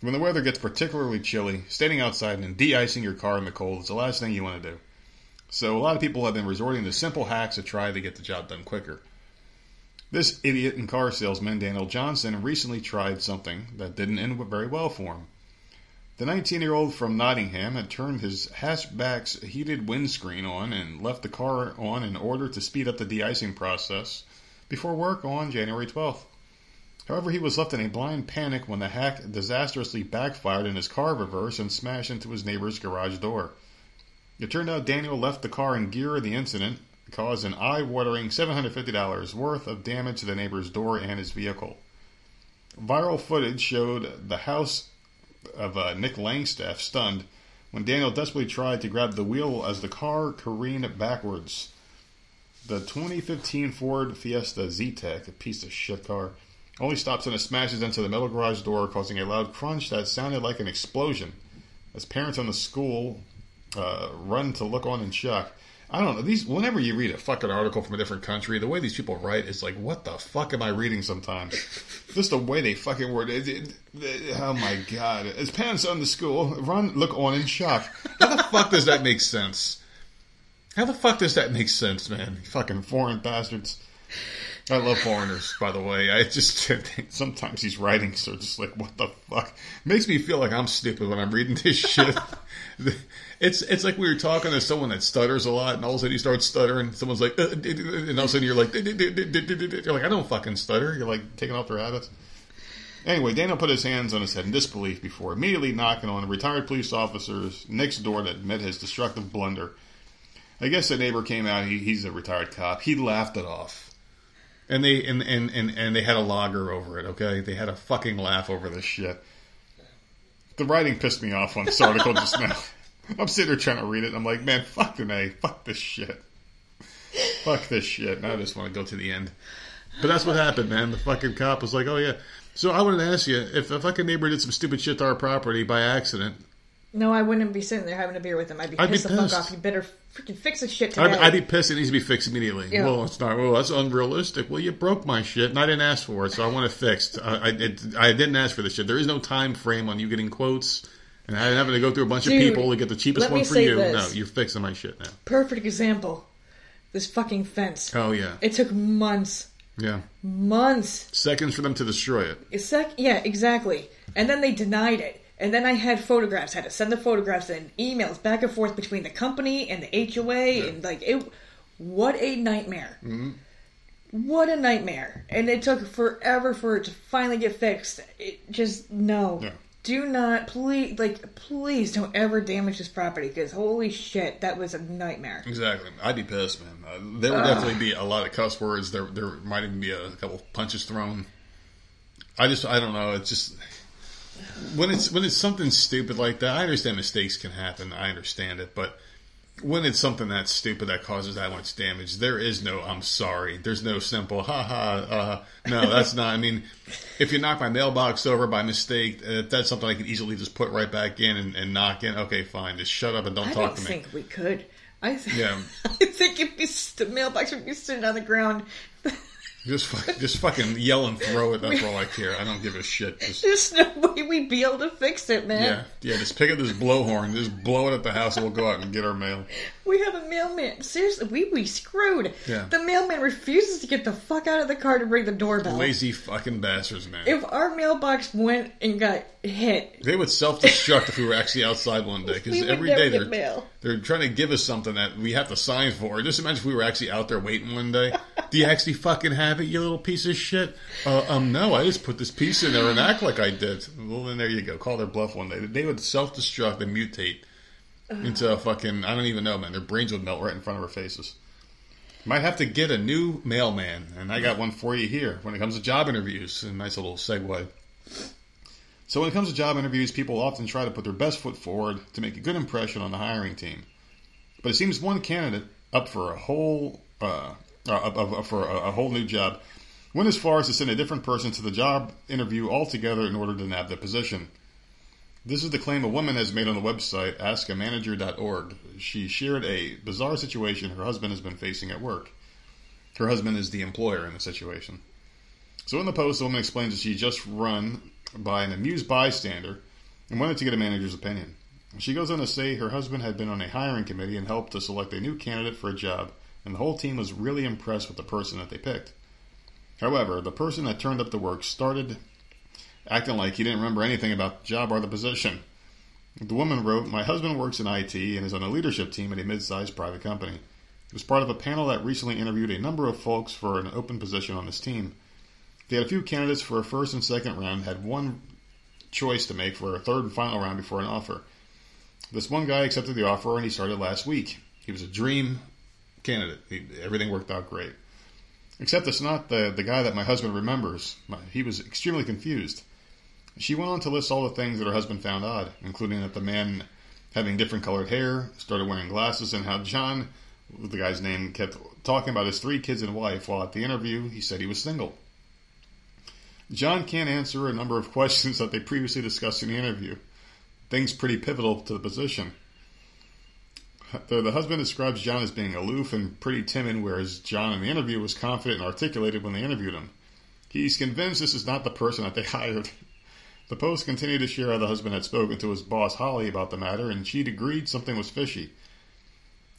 When the weather gets particularly chilly, standing outside and de-icing your car in the cold is the last thing you want to do. So a lot of people have been resorting to simple hacks to try to get the job done quicker. This idiot and car salesman, Daniel Johnson, recently tried something that didn't end very well for him. The 19 year old from Nottingham had turned his hatchback's heated windscreen on and left the car on in order to speed up the de icing process before work on January 12th. However, he was left in a blind panic when the hack disastrously backfired in his car reverse and smashed into his neighbor's garage door. It turned out Daniel left the car in gear of the incident, caused an eye watering $750 worth of damage to the neighbor's door and his vehicle. Viral footage showed the house of uh, Nick Langstaff stunned when Daniel desperately tried to grab the wheel as the car careened backwards. The 2015 Ford Fiesta Zetec, a piece of shit car, only stops and it smashes into the metal garage door, causing a loud crunch that sounded like an explosion. As parents on the school uh, run to look on in shock. I don't know these. Whenever you read a fucking article from a different country, the way these people write is like, what the fuck am I reading? Sometimes, <laughs> just the way they fucking word it. it- it- oh my god! As parents on the school run, look on in shock. How the fuck does that make sense? How the fuck does that make sense, man? You fucking foreign bastards. I love foreigners, by the way. I just <laughs> sometimes these writings are just like, what the fuck? Makes me feel like I'm stupid when I'm reading this shit. <laughs> it's it's like we were talking to someone that stutters a lot, and all of a sudden you start stuttering. Someone's like, uh, and all of a sudden you're like, you're like, I don't fucking stutter. You're like taking off their habits. Anyway, Daniel put his hands on his head in disbelief before immediately knocking on a retired police officer's next door that met his destructive blunder. I guess the neighbor came out. He, he's a retired cop. He laughed it off, and they and, and and and they had a logger over it. Okay, they had a fucking laugh over this shit. The writing pissed me off on this article just now. <laughs> I'm sitting there trying to read it. I'm like, man, fuck the name, fuck this shit, fuck this shit. Now I just want to go to the end. But that's what happened, man. The fucking cop was like, oh yeah. So I wanted to ask you if a fucking neighbor did some stupid shit to our property by accident. No, I wouldn't be sitting there having a beer with him. I'd be I'd be pissed the fuck pissed. off. You better freaking fix this shit I'd. I'd be pissed. It needs to be fixed immediately. Yeah. Well, it's not. Well, that's unrealistic. Well, you broke my shit, and I didn't ask for it, so I want it fixed. I, I, it, I didn't ask for this shit. There is no time frame on you getting quotes, and having to go through a bunch Dude, of people to get the cheapest one for you. this. No, you're fixing my shit now. Perfect example. This fucking fence. Oh yeah, It took months, yeah. months. Seconds for them to destroy it. A sec. Yeah, exactly. And then they denied it. And then I had photographs. had to send the photographs and emails back and forth between the company and the HOA, and like it. What a nightmare! Mm-hmm. What a nightmare! And it took forever for it to finally get fixed. It just no. Yeah. Do not, please, like, please don't ever damage this property because holy shit, that was a nightmare. Exactly. I'd be pissed, man. Uh, there would definitely be a lot of cuss words. There, there might even be a couple punches thrown. I just, I don't know. It's just when it's when it's something stupid like that. I understand mistakes can happen. I understand it, but when it's something that stupid that causes that much damage, there is no "I'm sorry." There's no simple "ha ha." Uh, no, that's not. I mean, if you knock my mailbox over by mistake, uh, that's something I can easily just put right back in and, and knock in. Okay, fine. Just shut up and don't I talk don't to me. I think we could. I think, Yeah. <laughs> I think if the mailbox would be sitting on the ground, Just, fuck- <laughs> just fucking yell and throw it. That's all I care. I don't give a shit. Just, there's no way we'd be able to fix it, man. yeah, yeah. Just pick up this blowhorn. Just blow it at the house, and we'll go out and get our mail. We have a mailman. Seriously, we we screwed. Yeah. The mailman refuses to get the fuck out of the car to ring the doorbell. Lazy fucking bastards, man. If our mailbox went and got hit, They would self-destruct if we were actually outside one day because every day they're mail. they're trying to give us something that we have to sign for. Just imagine if we were actually out there waiting one day. Do you actually fucking have it, you little piece of shit? Uh, um, no, I just put this piece in there and act like I did. Well, then there you go. Call their bluff one day. They would self-destruct and mutate into a fucking I don't even know, man. Their brains would melt right in front of our faces. Might have to get a new mailman, and I got one for you here. When it comes to job interviews, a nice little segue. So when it comes to job interviews, people often try to put their best foot forward to make a good impression on the hiring team. But it seems one candidate up for a whole uh, uh, uh, for a, a whole new job went as far as to send a different person to the job interview altogether in order to nab the position. This is the claim a woman has made on the website askamanager.org. She shared a bizarre situation her husband has been facing at work. Her husband is the employer in the situation. So in the post, the woman explains that she just run by an amused bystander and wanted to get a manager's opinion. She goes on to say her husband had been on a hiring committee and helped to select a new candidate for a job, and the whole team was really impressed with the person that they picked. However, the person that turned up to work started acting like he didn't remember anything about the job or the position. The woman wrote, My husband works in IT and is on a leadership team at a mid sized private company. He was part of a panel that recently interviewed a number of folks for an open position on his team. They had a few candidates for a first and second round, had one choice to make for a third and final round before an offer. This one guy accepted the offer and he started last week. He was a dream candidate. He, everything worked out great. Except it's not the, the guy that my husband remembers. He was extremely confused. She went on to list all the things that her husband found odd, including that the man having different colored hair, started wearing glasses, and how John, the guy's name, kept talking about his three kids and wife, while at the interview he said he was single. John can't answer a number of <laughs> questions that they previously discussed in the interview. Things pretty pivotal to the position. The, the husband describes John as being aloof and pretty timid, whereas John in the interview was confident and articulated when they interviewed him. He's convinced this is not the person that they <laughs> hired. The Post continued to share how the husband had spoken to his boss Holly about the matter, and she'd agreed something was fishy.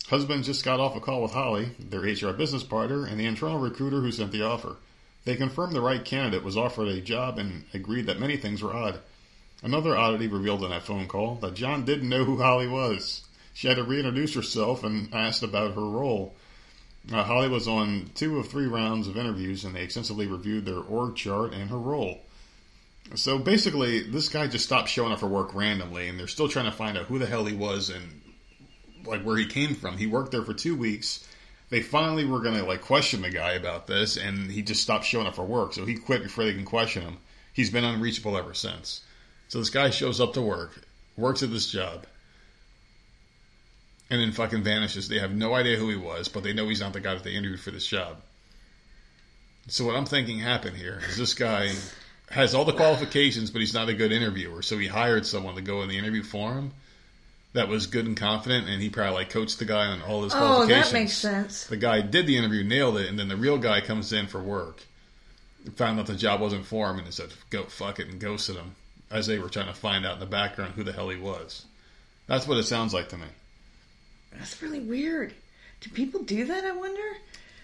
Husband just got off a call with Holly, their HR business partner, and the internal recruiter who sent the offer. They confirmed the right candidate was offered a job and agreed that many things were odd. Another oddity revealed in that phone call that John didn't know who Holly was. She had to reintroduce herself and asked about her role. Uh, Holly was on two of three rounds of interviews, and they extensively reviewed their org chart and her role. So basically, this guy just stopped showing up for work randomly, and they're still trying to find out who the hell he was and like where he came from. He worked there for two weeks. They finally were going to like question the guy about this, and he just stopped showing up for work. So he quit before they can question him. He's been unreachable ever since. So this guy shows up to work, works at this job, and then fucking vanishes. They have no idea who he was, but they know he's not the guy that they interviewed for this job. So what I'm thinking happened here is this guy has all the qualifications, but he's not a good interviewer. So he hired someone to go in the interview for him that was good and confident, and he probably like coached the guy on all his qualifications. Oh, that makes sense. The guy did the interview, nailed it, and then the real guy comes in for work, found out the job wasn't for him, and he said, "Go fuck it," and ghosted him as they were trying to find out in the background who the hell he was. That's what it sounds like to me. That's really weird. Do people do that? I wonder.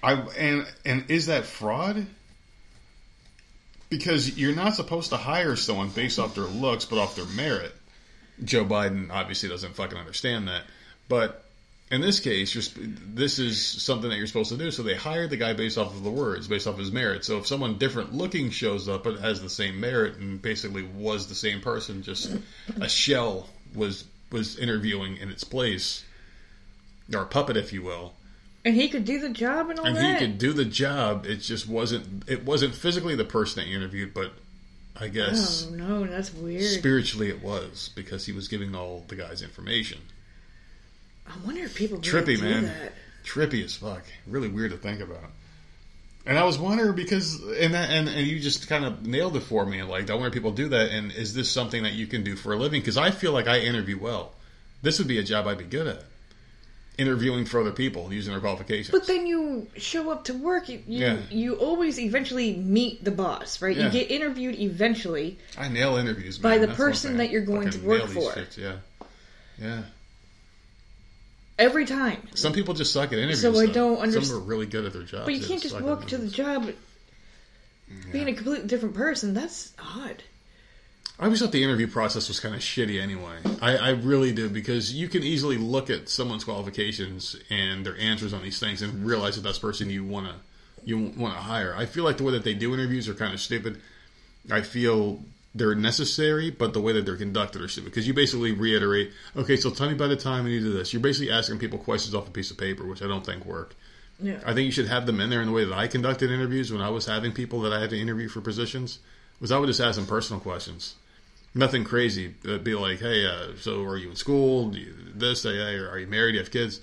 I and and is that fraud? Because you're not supposed to hire someone based off their looks, but off their merit. Joe Biden obviously doesn't fucking understand that, but in this case, this is something that you're supposed to do. So they hired the guy based off of the words, based off his merit. So if someone different looking shows up but has the same merit and basically was the same person, just a shell was was interviewing in its place, or a puppet, if you will. And he could do the job and all and that. And he could do the job. It just wasn't. It wasn't physically the person that you interviewed, but I guess. Oh no, that's weird. Spiritually, it was because he was giving all the guys information. I wonder if people trippy man, that. trippy as fuck. Really weird to think about. And I was wondering because and that and, and you just kind of nailed it for me. Like I wonder if people do that. And is this something that you can do for a living? Because I feel like I interview well. This would be a job I'd be good at. Interviewing for other people using their qualifications. But then you show up to work. You you, Yeah. you always eventually meet the boss, right? Yeah. You get interviewed eventually. I nail interviews man. By the That's person that you're going to work for. Yeah, yeah. Every time. Some people just suck at interviews. So I though. don't understand. Some are really good at their jobs. But you can't just walk to the job being a completely different person. That's odd. I always thought the interview process was kind of shitty anyway. I, I really do because you can easily look at someone's qualifications and their answers on these things and realize that that's the person you want to you want to hire. I feel like the way that they do interviews are kind of stupid. I feel they're necessary, but the way that they're conducted are stupid. Because you basically reiterate, okay, so tell me by the time need do this. You're basically asking people questions off a piece of paper, which I don't think work. Yeah. I think you should have them in there in the way that I conducted interviews when I was having people that I had to interview for positions. Was I would just ask them personal questions, nothing crazy. It'd be like, hey, uh, so are you in school? Do you this? Hey, hey, are you married? Do you have kids?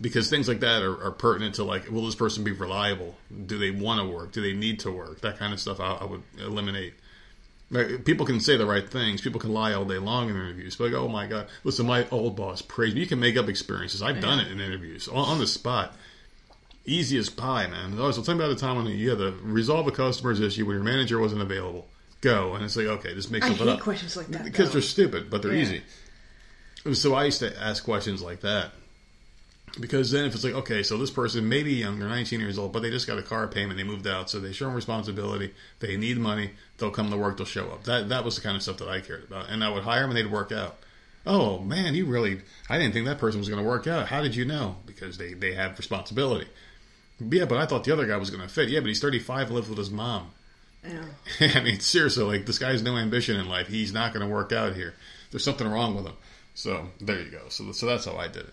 Because things like that are, are pertinent to like, will this person be reliable? Do they want to work? Do they need to work? That kind of stuff I, I would eliminate. Like, people can say the right things. People can lie all day long in interviews. But like, oh my god, listen, my old boss praised me. You can make up experiences. I've done it in interviews on, on the spot. Easy as pie, man. Oh, so tell me about the time when you had to resolve a customer's issue when your manager wasn't available. Go and it's like, okay, just make something I hate up questions like that. because though. they're stupid, but they're Yeah. easy. So I used to ask questions like that because then if it's like, okay, so this person may be younger, 19 years old, but they just got a car payment, they moved out, so they show them responsibility, they need money, they'll come to work, they'll show up. That that was the kind of stuff that I cared about, and I would hire them and they'd work out. Oh man, you really? I didn't think that person was going to work out. How did you know? Because they they have responsibility. Yeah, but I thought the other guy was going to fit. Yeah, but he's 35, lives with his mom. Yeah. <laughs> I mean, seriously, like this guy has no ambition in life. He's not going to work out here. There's something wrong with him. So there you go. So so that's how I did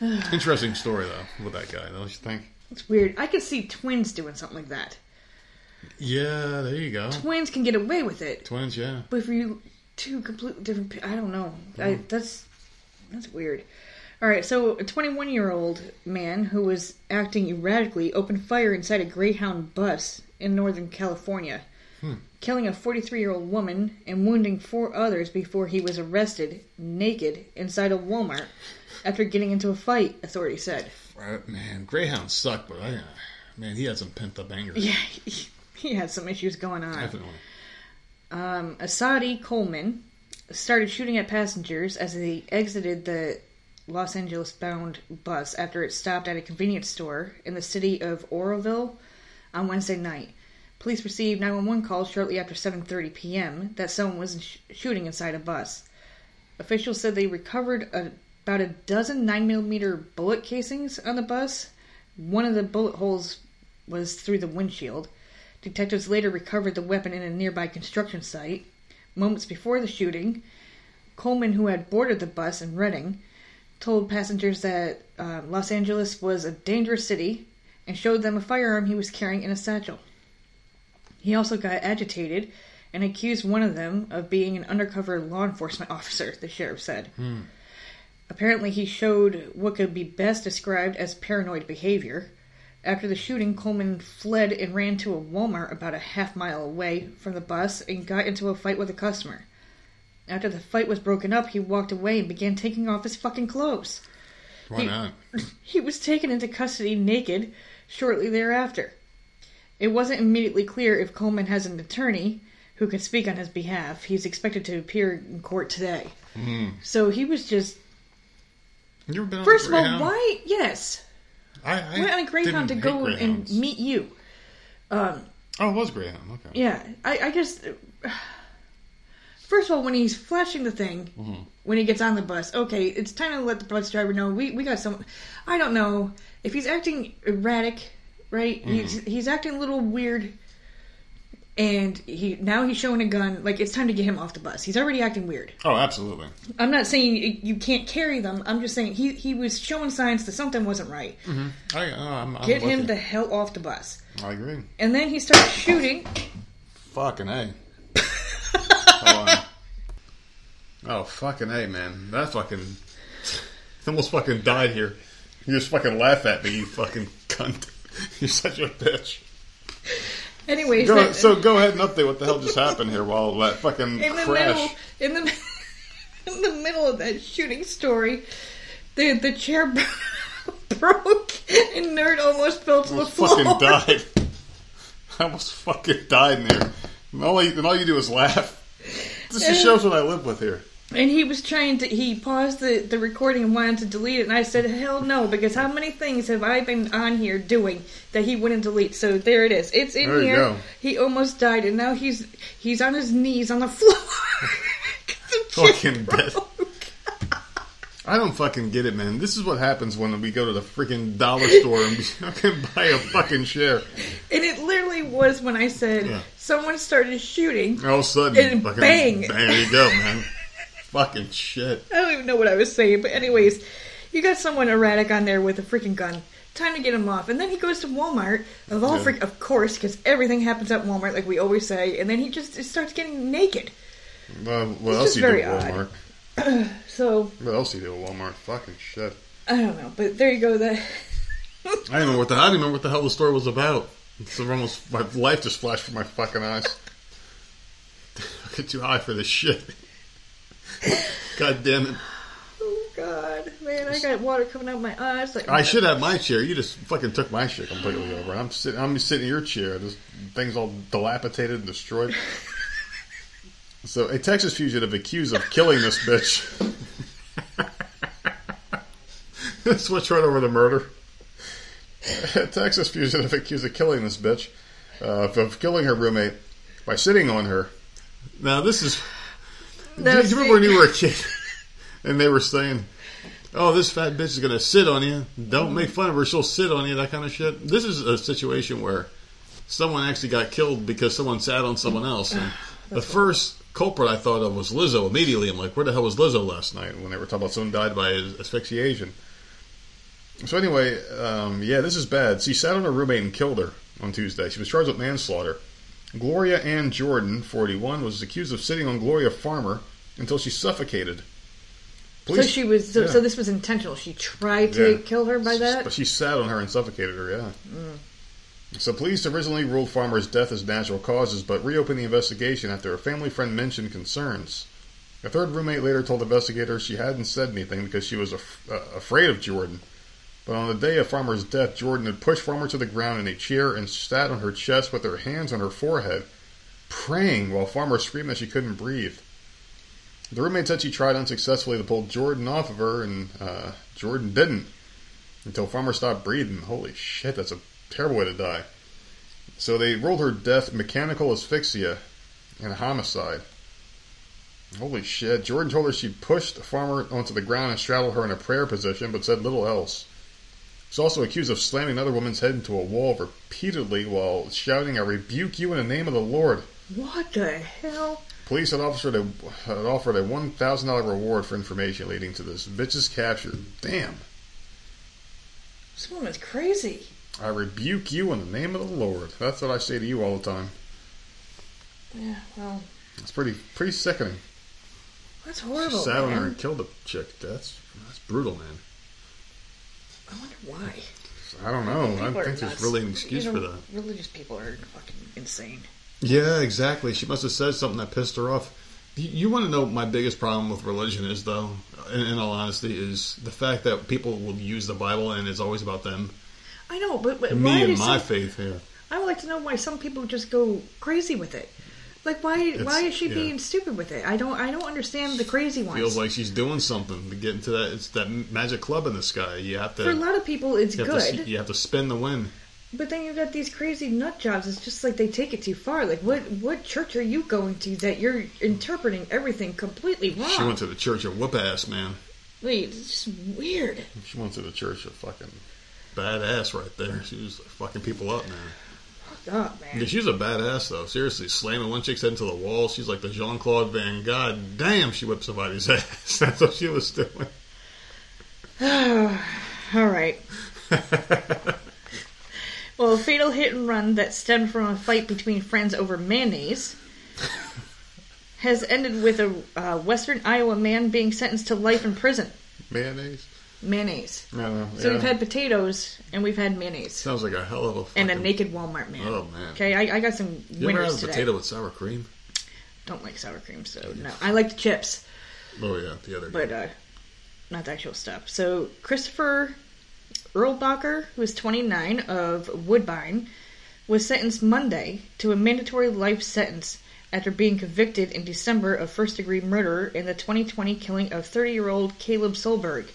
it. <sighs> Interesting story though with that guy. Don't you think? It's weird. I could see twins doing something like that. Yeah, there you go. Twins can get away with it, Twins, yeah. but for you two completely different, I don't know. I, mm-hmm. that's that's weird. All right, so a 21 year old man who was acting erratically opened fire inside a Greyhound bus in Northern California, killing a 43 year old woman and wounding four others before he was arrested naked inside a Walmart after getting into a fight. Authorities said. Uh, man, Greyhounds suck, but I, uh, man, he had some pent up anger. Yeah, he, he had some issues going on. Definitely. Um, Asadi Coleman started shooting at passengers as they exited the Los Angeles bound bus after it stopped at a convenience store in the city of Oroville on Wednesday night. Police received 911 calls shortly after 7:30 p.m. that someone was sh- shooting inside a bus. Officials said they recovered a, about a dozen 9mm bullet casings on the bus. One of the bullet holes was through the windshield. Detectives later recovered the weapon in a nearby construction site. Moments before the shooting, Coleman, who had boarded the bus in Redding, told passengers that uh, Los Angeles was a dangerous city and showed them a firearm he was carrying in a satchel. He also got agitated and accused one of them of being an undercover law enforcement officer, the sheriff said. Hmm. Apparently, he showed what could be best described as paranoid behavior. After the shooting, Coleman fled and ran to a Walmart about a half mile away from the bus and got into a fight with a customer. After the fight was broken up, he walked away and began taking off his fucking clothes. Why He- not? <laughs> He was taken into custody naked shortly thereafter. It wasn't immediately clear if Coleman has an attorney who can speak on his behalf. He's expected to appear in court today. So he was just. You ever been First of all, why? Yes. I, I went on a Greyhound to go hate and meet you. Um, Oh, it was Greyhound. Okay. yeah, I, I just. First of all, when he's flashing the thing, mm-hmm. when he gets on the bus, okay, it's time to let the bus driver know we, we got some. I don't know if he's acting erratic, right? Mm-hmm. He's he's acting a little weird, and he now he's showing a gun. Like it's time to get him off the bus. He's already acting weird. Oh, absolutely. I'm not saying you, can't carry them. I'm just saying he he was showing signs that something wasn't right. I, oh, I'm, I'm Get him you. the hell off the bus. I agree. And then he starts shooting. Fucking A. On. Oh, fucking A, man. That fucking. <laughs> almost fucking died here. You just fucking laugh at me, you fucking cunt. <laughs> You're such a bitch. Anyways, Go, that- so go ahead and update what the hell just happened here while that fucking in the crash. middle in the <laughs> in the middle of that shooting story, the the chair broke and nerd almost fell to the almost floor. fucking died. I almost fucking died in there. And all, you, and all you do is laugh. This just shows what I live with here. And he was trying to he paused the, the recording and wanted to delete it and I said, Hell no, because how many things have I been on here doing that he wouldn't delete? So there it is. It's in There you here. go. He almost died and now he's he's on his knees on the floor. 'Cause <laughs> the chair Fucking dead. broke. I don't fucking get it, man. This is what happens when we go to the freaking dollar store and we <laughs> fucking buy a fucking share. And it literally was when I said Yeah. Someone started shooting. All of a sudden, And fucking, bang. There you go, man. <laughs> fucking shit. I don't even know what I was saying, but anyways, you got someone erratic on there with a freaking gun. Time to get him off, and then he goes to Walmart of all Yeah. freak, of course, because everything happens at Walmart, like we always say. And then he just starts getting naked. Well, what It's else you do very at odd. Walmart? <clears throat> So What else you do at Walmart? Fucking shit. I don't know, but there you go. That I don't know what the. I don't remember what the hell the story was about. It's almost my life just flashed from my fucking eyes. <laughs> I get too high for this shit. God damn it! oh god, man, I got water coming out of my eyes. Like I should have my chair. You just fucking took my shit completely over. I'm sitting. I'm sitting in your chair. This thing's all dilapidated and destroyed. So, a Texas fugitive accused of killing this bitch. <laughs> Switch right over to murder. A <laughs> Texas fugitive accused of killing this bitch, uh, of killing her roommate by sitting on her. Now, this is. No, do you remember when you were a kid <laughs> and they were saying, "Oh, this fat bitch is gonna sit on you. Don't make fun of her. She'll sit on you." That kind of shit. This is a situation where someone actually got killed because someone sat on someone else. And the first culprit I thought of was Lizzo. Immediately, I'm like, "Where the hell was Lizzo last night?" When they were talking about someone died by asphyxiation. So anyway, um, yeah, this is bad. She sat on her roommate and killed her on Tuesday. She was charged with manslaughter. Gloria Ann Jordan, 41, was accused of sitting on Gloria Farmer until she suffocated. so she was. So, yeah. so this was intentional. She tried to Yeah. kill her by that. But she sat on her and suffocated her, yeah. So police originally ruled Farmer's death as natural causes, but reopened the investigation after a family friend mentioned concerns. A third roommate later told investigators she hadn't said anything because she was af- uh, afraid of Jordan. But on the day of Farmer's death, Jordan had pushed Farmer to the ground in a chair and sat on her chest with her hands on her forehead, praying while Farmer screamed that she couldn't breathe. The roommate said she tried unsuccessfully to pull Jordan off of her, and uh, Jordan didn't until Farmer stopped breathing. Holy shit, that's a terrible way to die. So they ruled her death mechanical asphyxia and homicide. Holy shit. Jordan told her she pushed Farmer onto the ground and straddled her in a prayer position, but said little else. She's also accused of slamming another woman's head into a wall repeatedly while shouting, I rebuke you in the name of the Lord. What the hell? Police had offered a, had offered a $1,000 reward for information leading to this bitch's capture. Damn. This woman's crazy. I rebuke you in the name of the Lord. That's what I say to you all the time. Yeah, well, It's pretty pretty sickening. that's horrible. She sat on her and killed the chick. That's that's brutal, man. I wonder why. I don't know. I don't think there's nuts. really an excuse You know, for that. Religious people are fucking insane. Yeah, exactly. She must have said something that pissed her off. You, you want to know what my biggest problem with religion is, though, in, in all honesty, is the fact that people will use the Bible and it's always about them. I know, but, but why Me and my some, faith here. I would like to know why some people just go crazy with it. Like why why is she yeah. being stupid with it? I don't I don't understand the crazy ones. Feels like she's doing something to get into that. It's that magic club in the sky. You have to. For a lot of people, it's you good, to, you have to spin the win. but then you've got these crazy nut jobs. It's just like they take it too far. Like, what what church are you going to that you're interpreting everything completely wrong? She went to the church of whoop ass, man. Wait, it's just weird. She went to the church of fucking badass right there. She was fucking people up, man. Oh man. Yeah, she's a badass though. Seriously, slamming one chick's head into the wall. She's like the Jean Claude Van. God damn, she whipped somebody's <laughs> ass. That's what she was doing. <sighs> All right. <laughs> Well, a fatal hit and run that stemmed from a fight between friends over mayonnaise <laughs> has ended with a uh, Western Iowa man being sentenced to life in prison. Mayonnaise. Mayonnaise. Know. So yeah. we've had potatoes and we've had mayonnaise Sounds like a hell of a. and a naked Walmart man. Oh, man. Okay, I, I got some You ever have a today. potato with sour cream? Don't like sour cream, so no. I like the chips. Oh yeah, the other. but uh, not the actual stuff. So Christopher Erlbacher, who is 29 of Woodbine, was sentenced Monday to a mandatory life sentence after being convicted in December of first-degree murder in the 2020 killing of 30-year-old Caleb Solberg.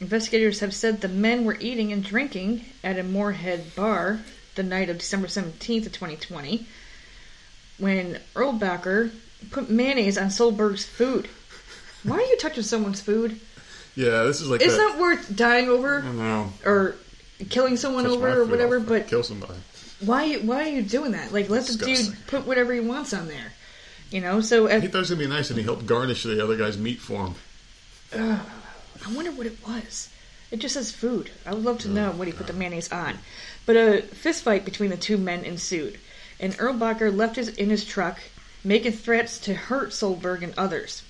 Investigators have said the men were eating and drinking at a Moorhead bar the night of December 17th of 2020 when Erlbacher put mayonnaise on Solberg's food. Why are you touching someone's food? yeah, this is like. It's that, not worth dying over I know. or killing someone Touch over or food, whatever. But kill somebody. why why are you doing that? Like let the Disgusting. dude put whatever he wants on there. You know, so He thought it was gonna be nice, and he helped garnish the other guy's meat for him. I wonder what it was. It just says food. I would love to know what he put the mayonnaise on. But a fist fight between the two men ensued, and Erlbacher left his in his truck, making threats to hurt Solberg and others.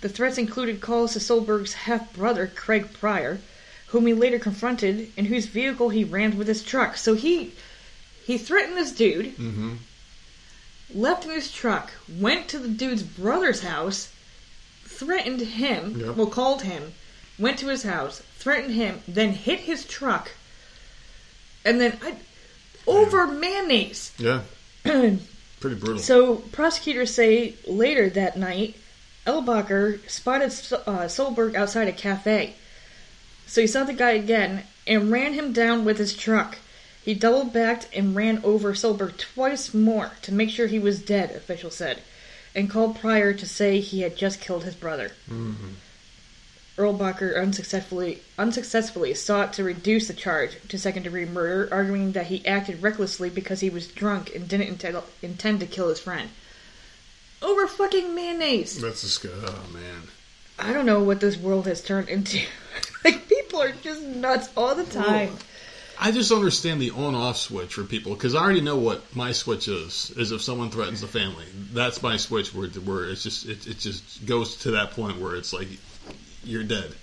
The threats included calls to Solberg's half brother, Craig Pryor, whom he later confronted, and whose vehicle he rammed with his truck. So he he threatened this dude, Mm-hmm. left in his truck, went to the dude's brother's house, threatened him, Yep. well, called him, went to his house, threatened him, then hit his truck, and then I, over mayonnaise. Yeah, <clears throat> pretty brutal. so prosecutors say later that night, Erlbacher spotted uh, Solberg outside a cafe. So he saw the guy again and ran him down with his truck. He doubled backed and ran over Solberg twice more to make sure he was dead, officials said, and called Pryor to say he had just killed his brother. Erlbacher unsuccessfully unsuccessfully sought to reduce the charge to second degree murder, arguing that he acted recklessly because he was drunk and didn't intend, intend to kill his friend. Over fucking mayonnaise. That's disgusting. Oh man. I don't know what this world has turned into. <laughs> like people are just nuts all the time. I just understand the on-off switch for people because I already know what my switch is. Is if someone threatens the family, that's my switch. Where where it's just it, it just goes to that point where it's like you're dead.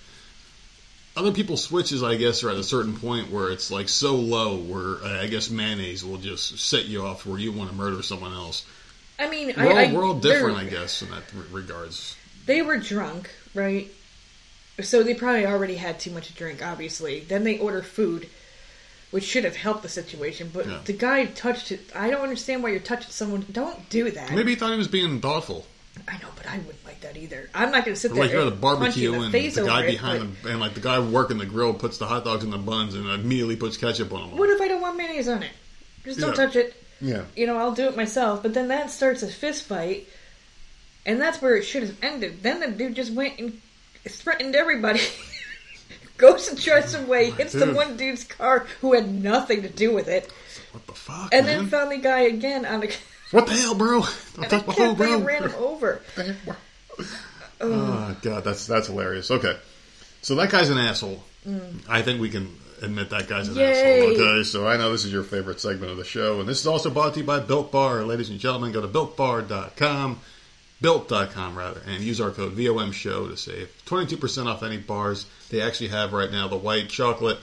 Other people's switches, I guess, are at a certain point where it's like so low where uh, I guess mayonnaise will just set you off where you want to murder someone else. I mean, We're all, I, I, we're all different, I guess, in that regards. They were drunk, right? So they probably already had too much to drink, obviously. Then they order food, which should have helped the situation. But Yeah. the guy touched it. I don't understand why you're touching someone. Don't do that. Maybe he thought he was being thoughtful. I know, but I wouldn't like that either. I'm not going to sit there like you're at a and barbecue in the and face the guy behind but the and like the guy working the grill puts the hot dogs in the buns and immediately puts ketchup on them. What if I don't want mayonnaise on it? Just don't Yeah. touch it. Yeah. You know, I'll do it myself. But then that starts a fist fight, and that's where it should have ended. Then the dude just went and threatened everybody. <laughs> Goes and drives away, oh, hits the one dude's car who had nothing to do with it, What the fuck, and man? then found the guy again on the, what the hell, bro? <laughs> The touch my phone, bro. and ran him over. Oh god, that's that's hilarious. Okay, so that guy's an asshole. I think we can admit that guy's an Mm. Yay. asshole. Okay, so I know this is your favorite segment of the show, and this is also brought to you by Built Bar, ladies and gentlemen. Go to builtbar.com, built.com rather, and use our code VOM Show to save twenty two percent off any bars. They actually have right now the white chocolate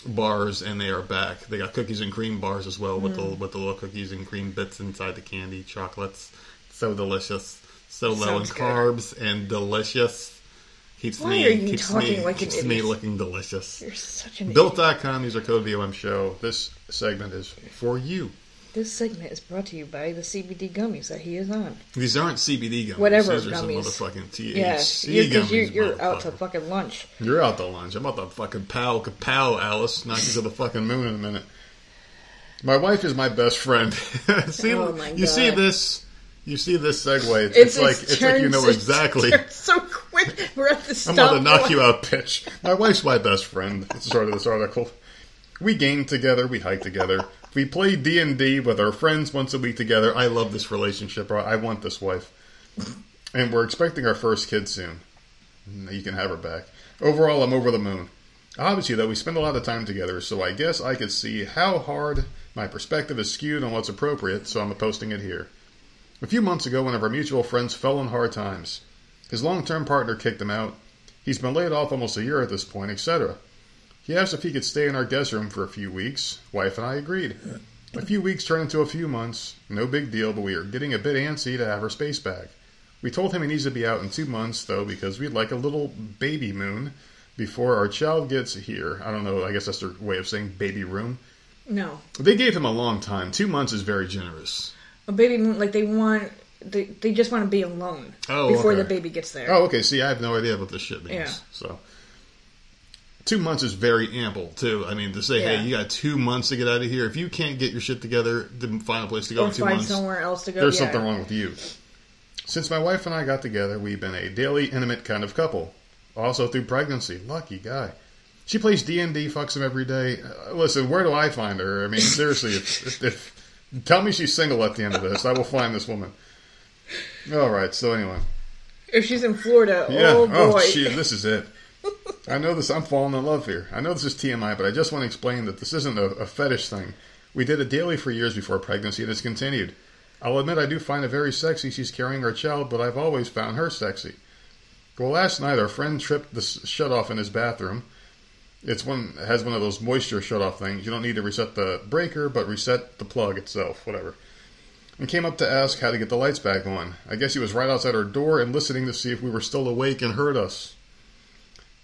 bars, and they are back. They got cookies and cream bars as well with the mm. with the little cookies and cream bits inside the candy chocolates. So delicious, so low in Sounds good. carbs and delicious. Keeps Why me are you keeps talking me like keeps me looking delicious. You're such an idiot. Built.com, use our code VOM Show. This segment is for you. This segment is brought to you by the CBD gummies that he is on. These aren't CBD gummies. Whatever These are some gummies. motherfucking THC Yeah, gummies. because you're, you're out to fucking lunch. You're out to lunch. I'm out to fucking pow kapow, Alice. Knock you to the fucking moon in a minute. My wife is my best friend. <laughs> see, Oh my you see this? You see this segue? It's, it's like it's like you know exactly. it's so quick. We're at the stop. I'm to knock you out, bitch. My wife's my best friend. It's the start of this article. We game together. We hike together. We play D and D with our friends once a week together. I love this relationship. I want this wife, and we're expecting our first kid soon. You can have her back. Overall, I'm over the moon. Obviously, though, we spend a lot of time together, so I guess I could see how hard my perspective is skewed on what's appropriate, so I'm posting it here. A few months ago, one of our mutual friends fell on hard times. His long term partner kicked him out. He's been laid off almost a year at this point, etc. He asked if he could stay in our guest room for a few weeks. Wife and I agreed. A few weeks turned into a few months. No big deal, but we are getting a bit antsy to have our space back. We told him he needs to be out in two months, though, because we'd like a little baby moon before our child gets here. I don't know, I guess that's their way of saying baby room. No, They gave him a long time. Two months is very generous. a baby moon. Like they want, they, they just want to be alone Oh, before okay. the baby gets there. Oh, okay. See, I have no idea what this shit means. Yeah. So, two months is very ample, too. I mean, to say, Yeah. hey, you got two months to get out of here. If you can't get your shit together, then find a place to go or in two find months. somewhere else to go. There's yeah. something wrong with you. Since my wife and I got together, we've been a daily intimate kind of couple. Also through pregnancy. Lucky guy. She plays D and D, fucks him every day. Uh, listen, where do I find her? I mean, seriously, if, if, if tell me she's single at the end of this, I will find this woman. All right. So anyway, If she's in Florida, yeah. oh boy. shit, this is it. I know this. I'm falling in love here. I know this is TMI, but I just want to explain that this isn't a, a fetish thing. We did it daily for years before pregnancy, and it's continued. I'll admit I do find it very sexy she's carrying our child, but I've always found her sexy. Well, last night our friend tripped the shut off in his bathroom. It's one has one of those moisture shut off things. You don't need to reset the breaker, but reset the plug itself, whatever. And came up to ask how to get the lights back on. I guess he was right outside our door and listening to see if we were still awake and heard us.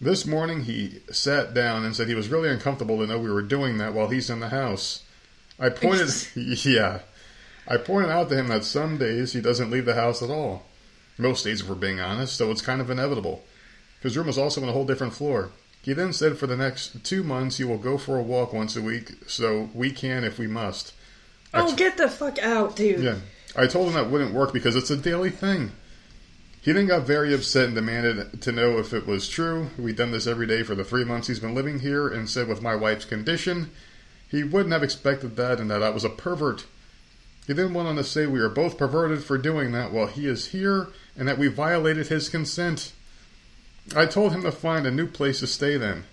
This morning he sat down and said he was really uncomfortable to know we were doing that while he's in the house. I pointed, <laughs> yeah, I pointed out to him that some days he doesn't leave the house at all. Most days, if we're being honest, so it's kind of inevitable. His room is also on a whole different floor. He then said for the next two months he will go for a walk once a week, so we can if we must. Oh, t- get the fuck out, dude. yeah. I told him that wouldn't work because it's a daily thing. He then got very upset and demanded to know if it was true. We'd done this every day for the three months he's been living here and said with my wife's condition, he wouldn't have expected that and that I was a pervert. He then went on to say we are both perverted for doing that while he is here and that we violated his consent. I told him to find a new place to stay then.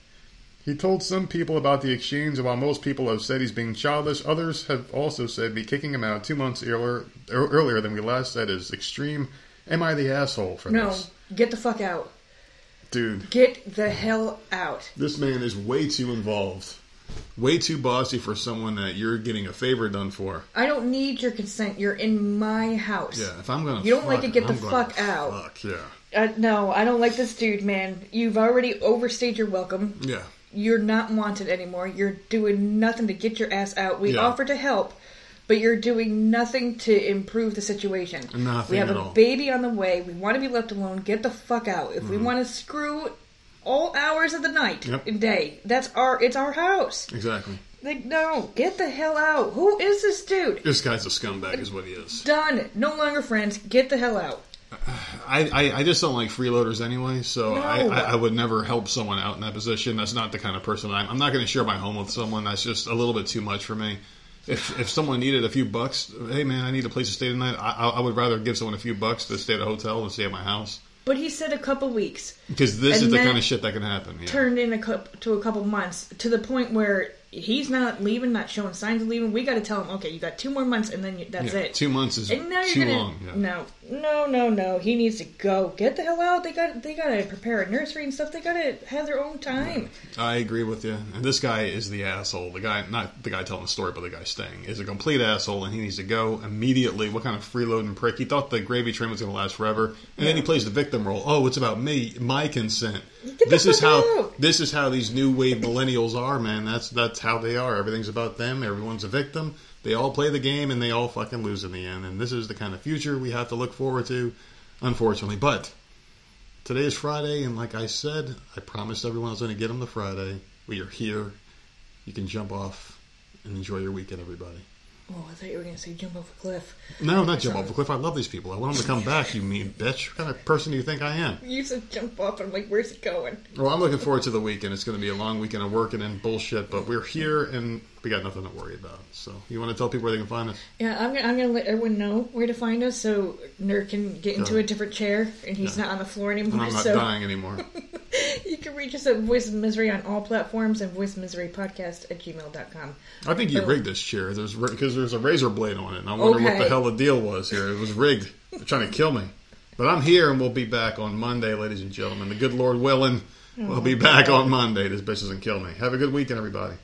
He told some people about the exchange, and while most people have said he's being childish, others have also said me kicking him out two months earlier, earlier than we last said is extreme. Am I the asshole for No, this? No, get the fuck out. Dude, Get the hell out. this man is way too involved. Way too bossy for someone that you're getting a favor done for. I don't need your consent. You're in my house. Yeah, if I'm gonna You don't like it, get the I'm fuck out. Fuck, yeah. Uh, no, I don't like this dude, man. You've already overstayed your welcome. Yeah. You're not wanted anymore. You're doing nothing to get your ass out. We Yeah. offer to help, but you're doing nothing to improve the situation. Nothing we have at a all. baby on the way. We want to be left alone. Get the fuck out. If we want to screw all hours of the night Mm-hmm. Yep. and day, that's our. It's our house. Exactly. Like, no, get the hell out. Who is this dude? This guy's a scumbag, is what he is. Done. No longer friends. Get the hell out. I, I, I just don't like freeloaders anyway, so No. I, I, I would never help someone out in that position. That's not the kind of person I'm. I'm not going to share my home with someone. That's just a little bit too much for me. If if someone needed a few bucks, hey man, I need a place to stay tonight. I, I would rather give someone a few bucks to stay at a hotel than stay at my house But he said a couple weeks. because this And is the kind of shit that can happen. Yeah. turned in a couple, to a couple months to the point where he's not leaving, not showing signs of leaving. We got to tell him, okay, you got two more months, and then you, that's Yeah, it. Two months is and now you're too gonna long. Yeah. no, no, no, no. He needs to go. Get the hell out. They got they got to prepare a nursery and stuff. They got to have their own time. I agree with you. And this guy is the asshole. The guy, not the guy telling the story, but the guy staying, is a complete asshole, and he needs to go immediately. What kind of freeloading prick? He thought the gravy train was going to last forever, and then he plays the victim role. Oh, it's about me, my consent. the This is how out. this is how these new wave millennials are, man. That's that's how they are. Everything's about them. Everyone's a victim. They all play the game, and they all fucking lose in the end. And this is the kind of future we have to look forward to, unfortunately. But Today is Friday, and like I said, I promised everyone I was going to get them the Friday. We are here. You can jump off and enjoy your weekend, everybody. Oh, I thought you were gonna say jump off a cliff. No, not jump off a cliff. I love these people. I want them to come back, you mean bitch. What kind of person do you think I am? You said jump off, and I'm like, where's it going? Well, I'm looking forward to the weekend. It's going to be a long weekend of working and bullshit, but we're here and we got nothing to worry about. So, you want to tell people where they can find us? Yeah, I'm gonna, I'm gonna let everyone know where to find us so Nerd can get into a different chair and he's not on the floor And anymore. I'm not so dying anymore. <laughs> you can reach us at Voice of Misery on all platforms and Voice of Misery Podcast at gmail.com. I think you Oh. rigged this chair. There's because there's a razor blade on it. And I wonder what the hell the deal was here. It was rigged. They're trying to kill me. But I'm here and we'll be back on Monday, ladies and gentlemen. The good Lord willing, we'll be oh, back on Monday. This bitch doesn't kill me. Have a good weekend, everybody.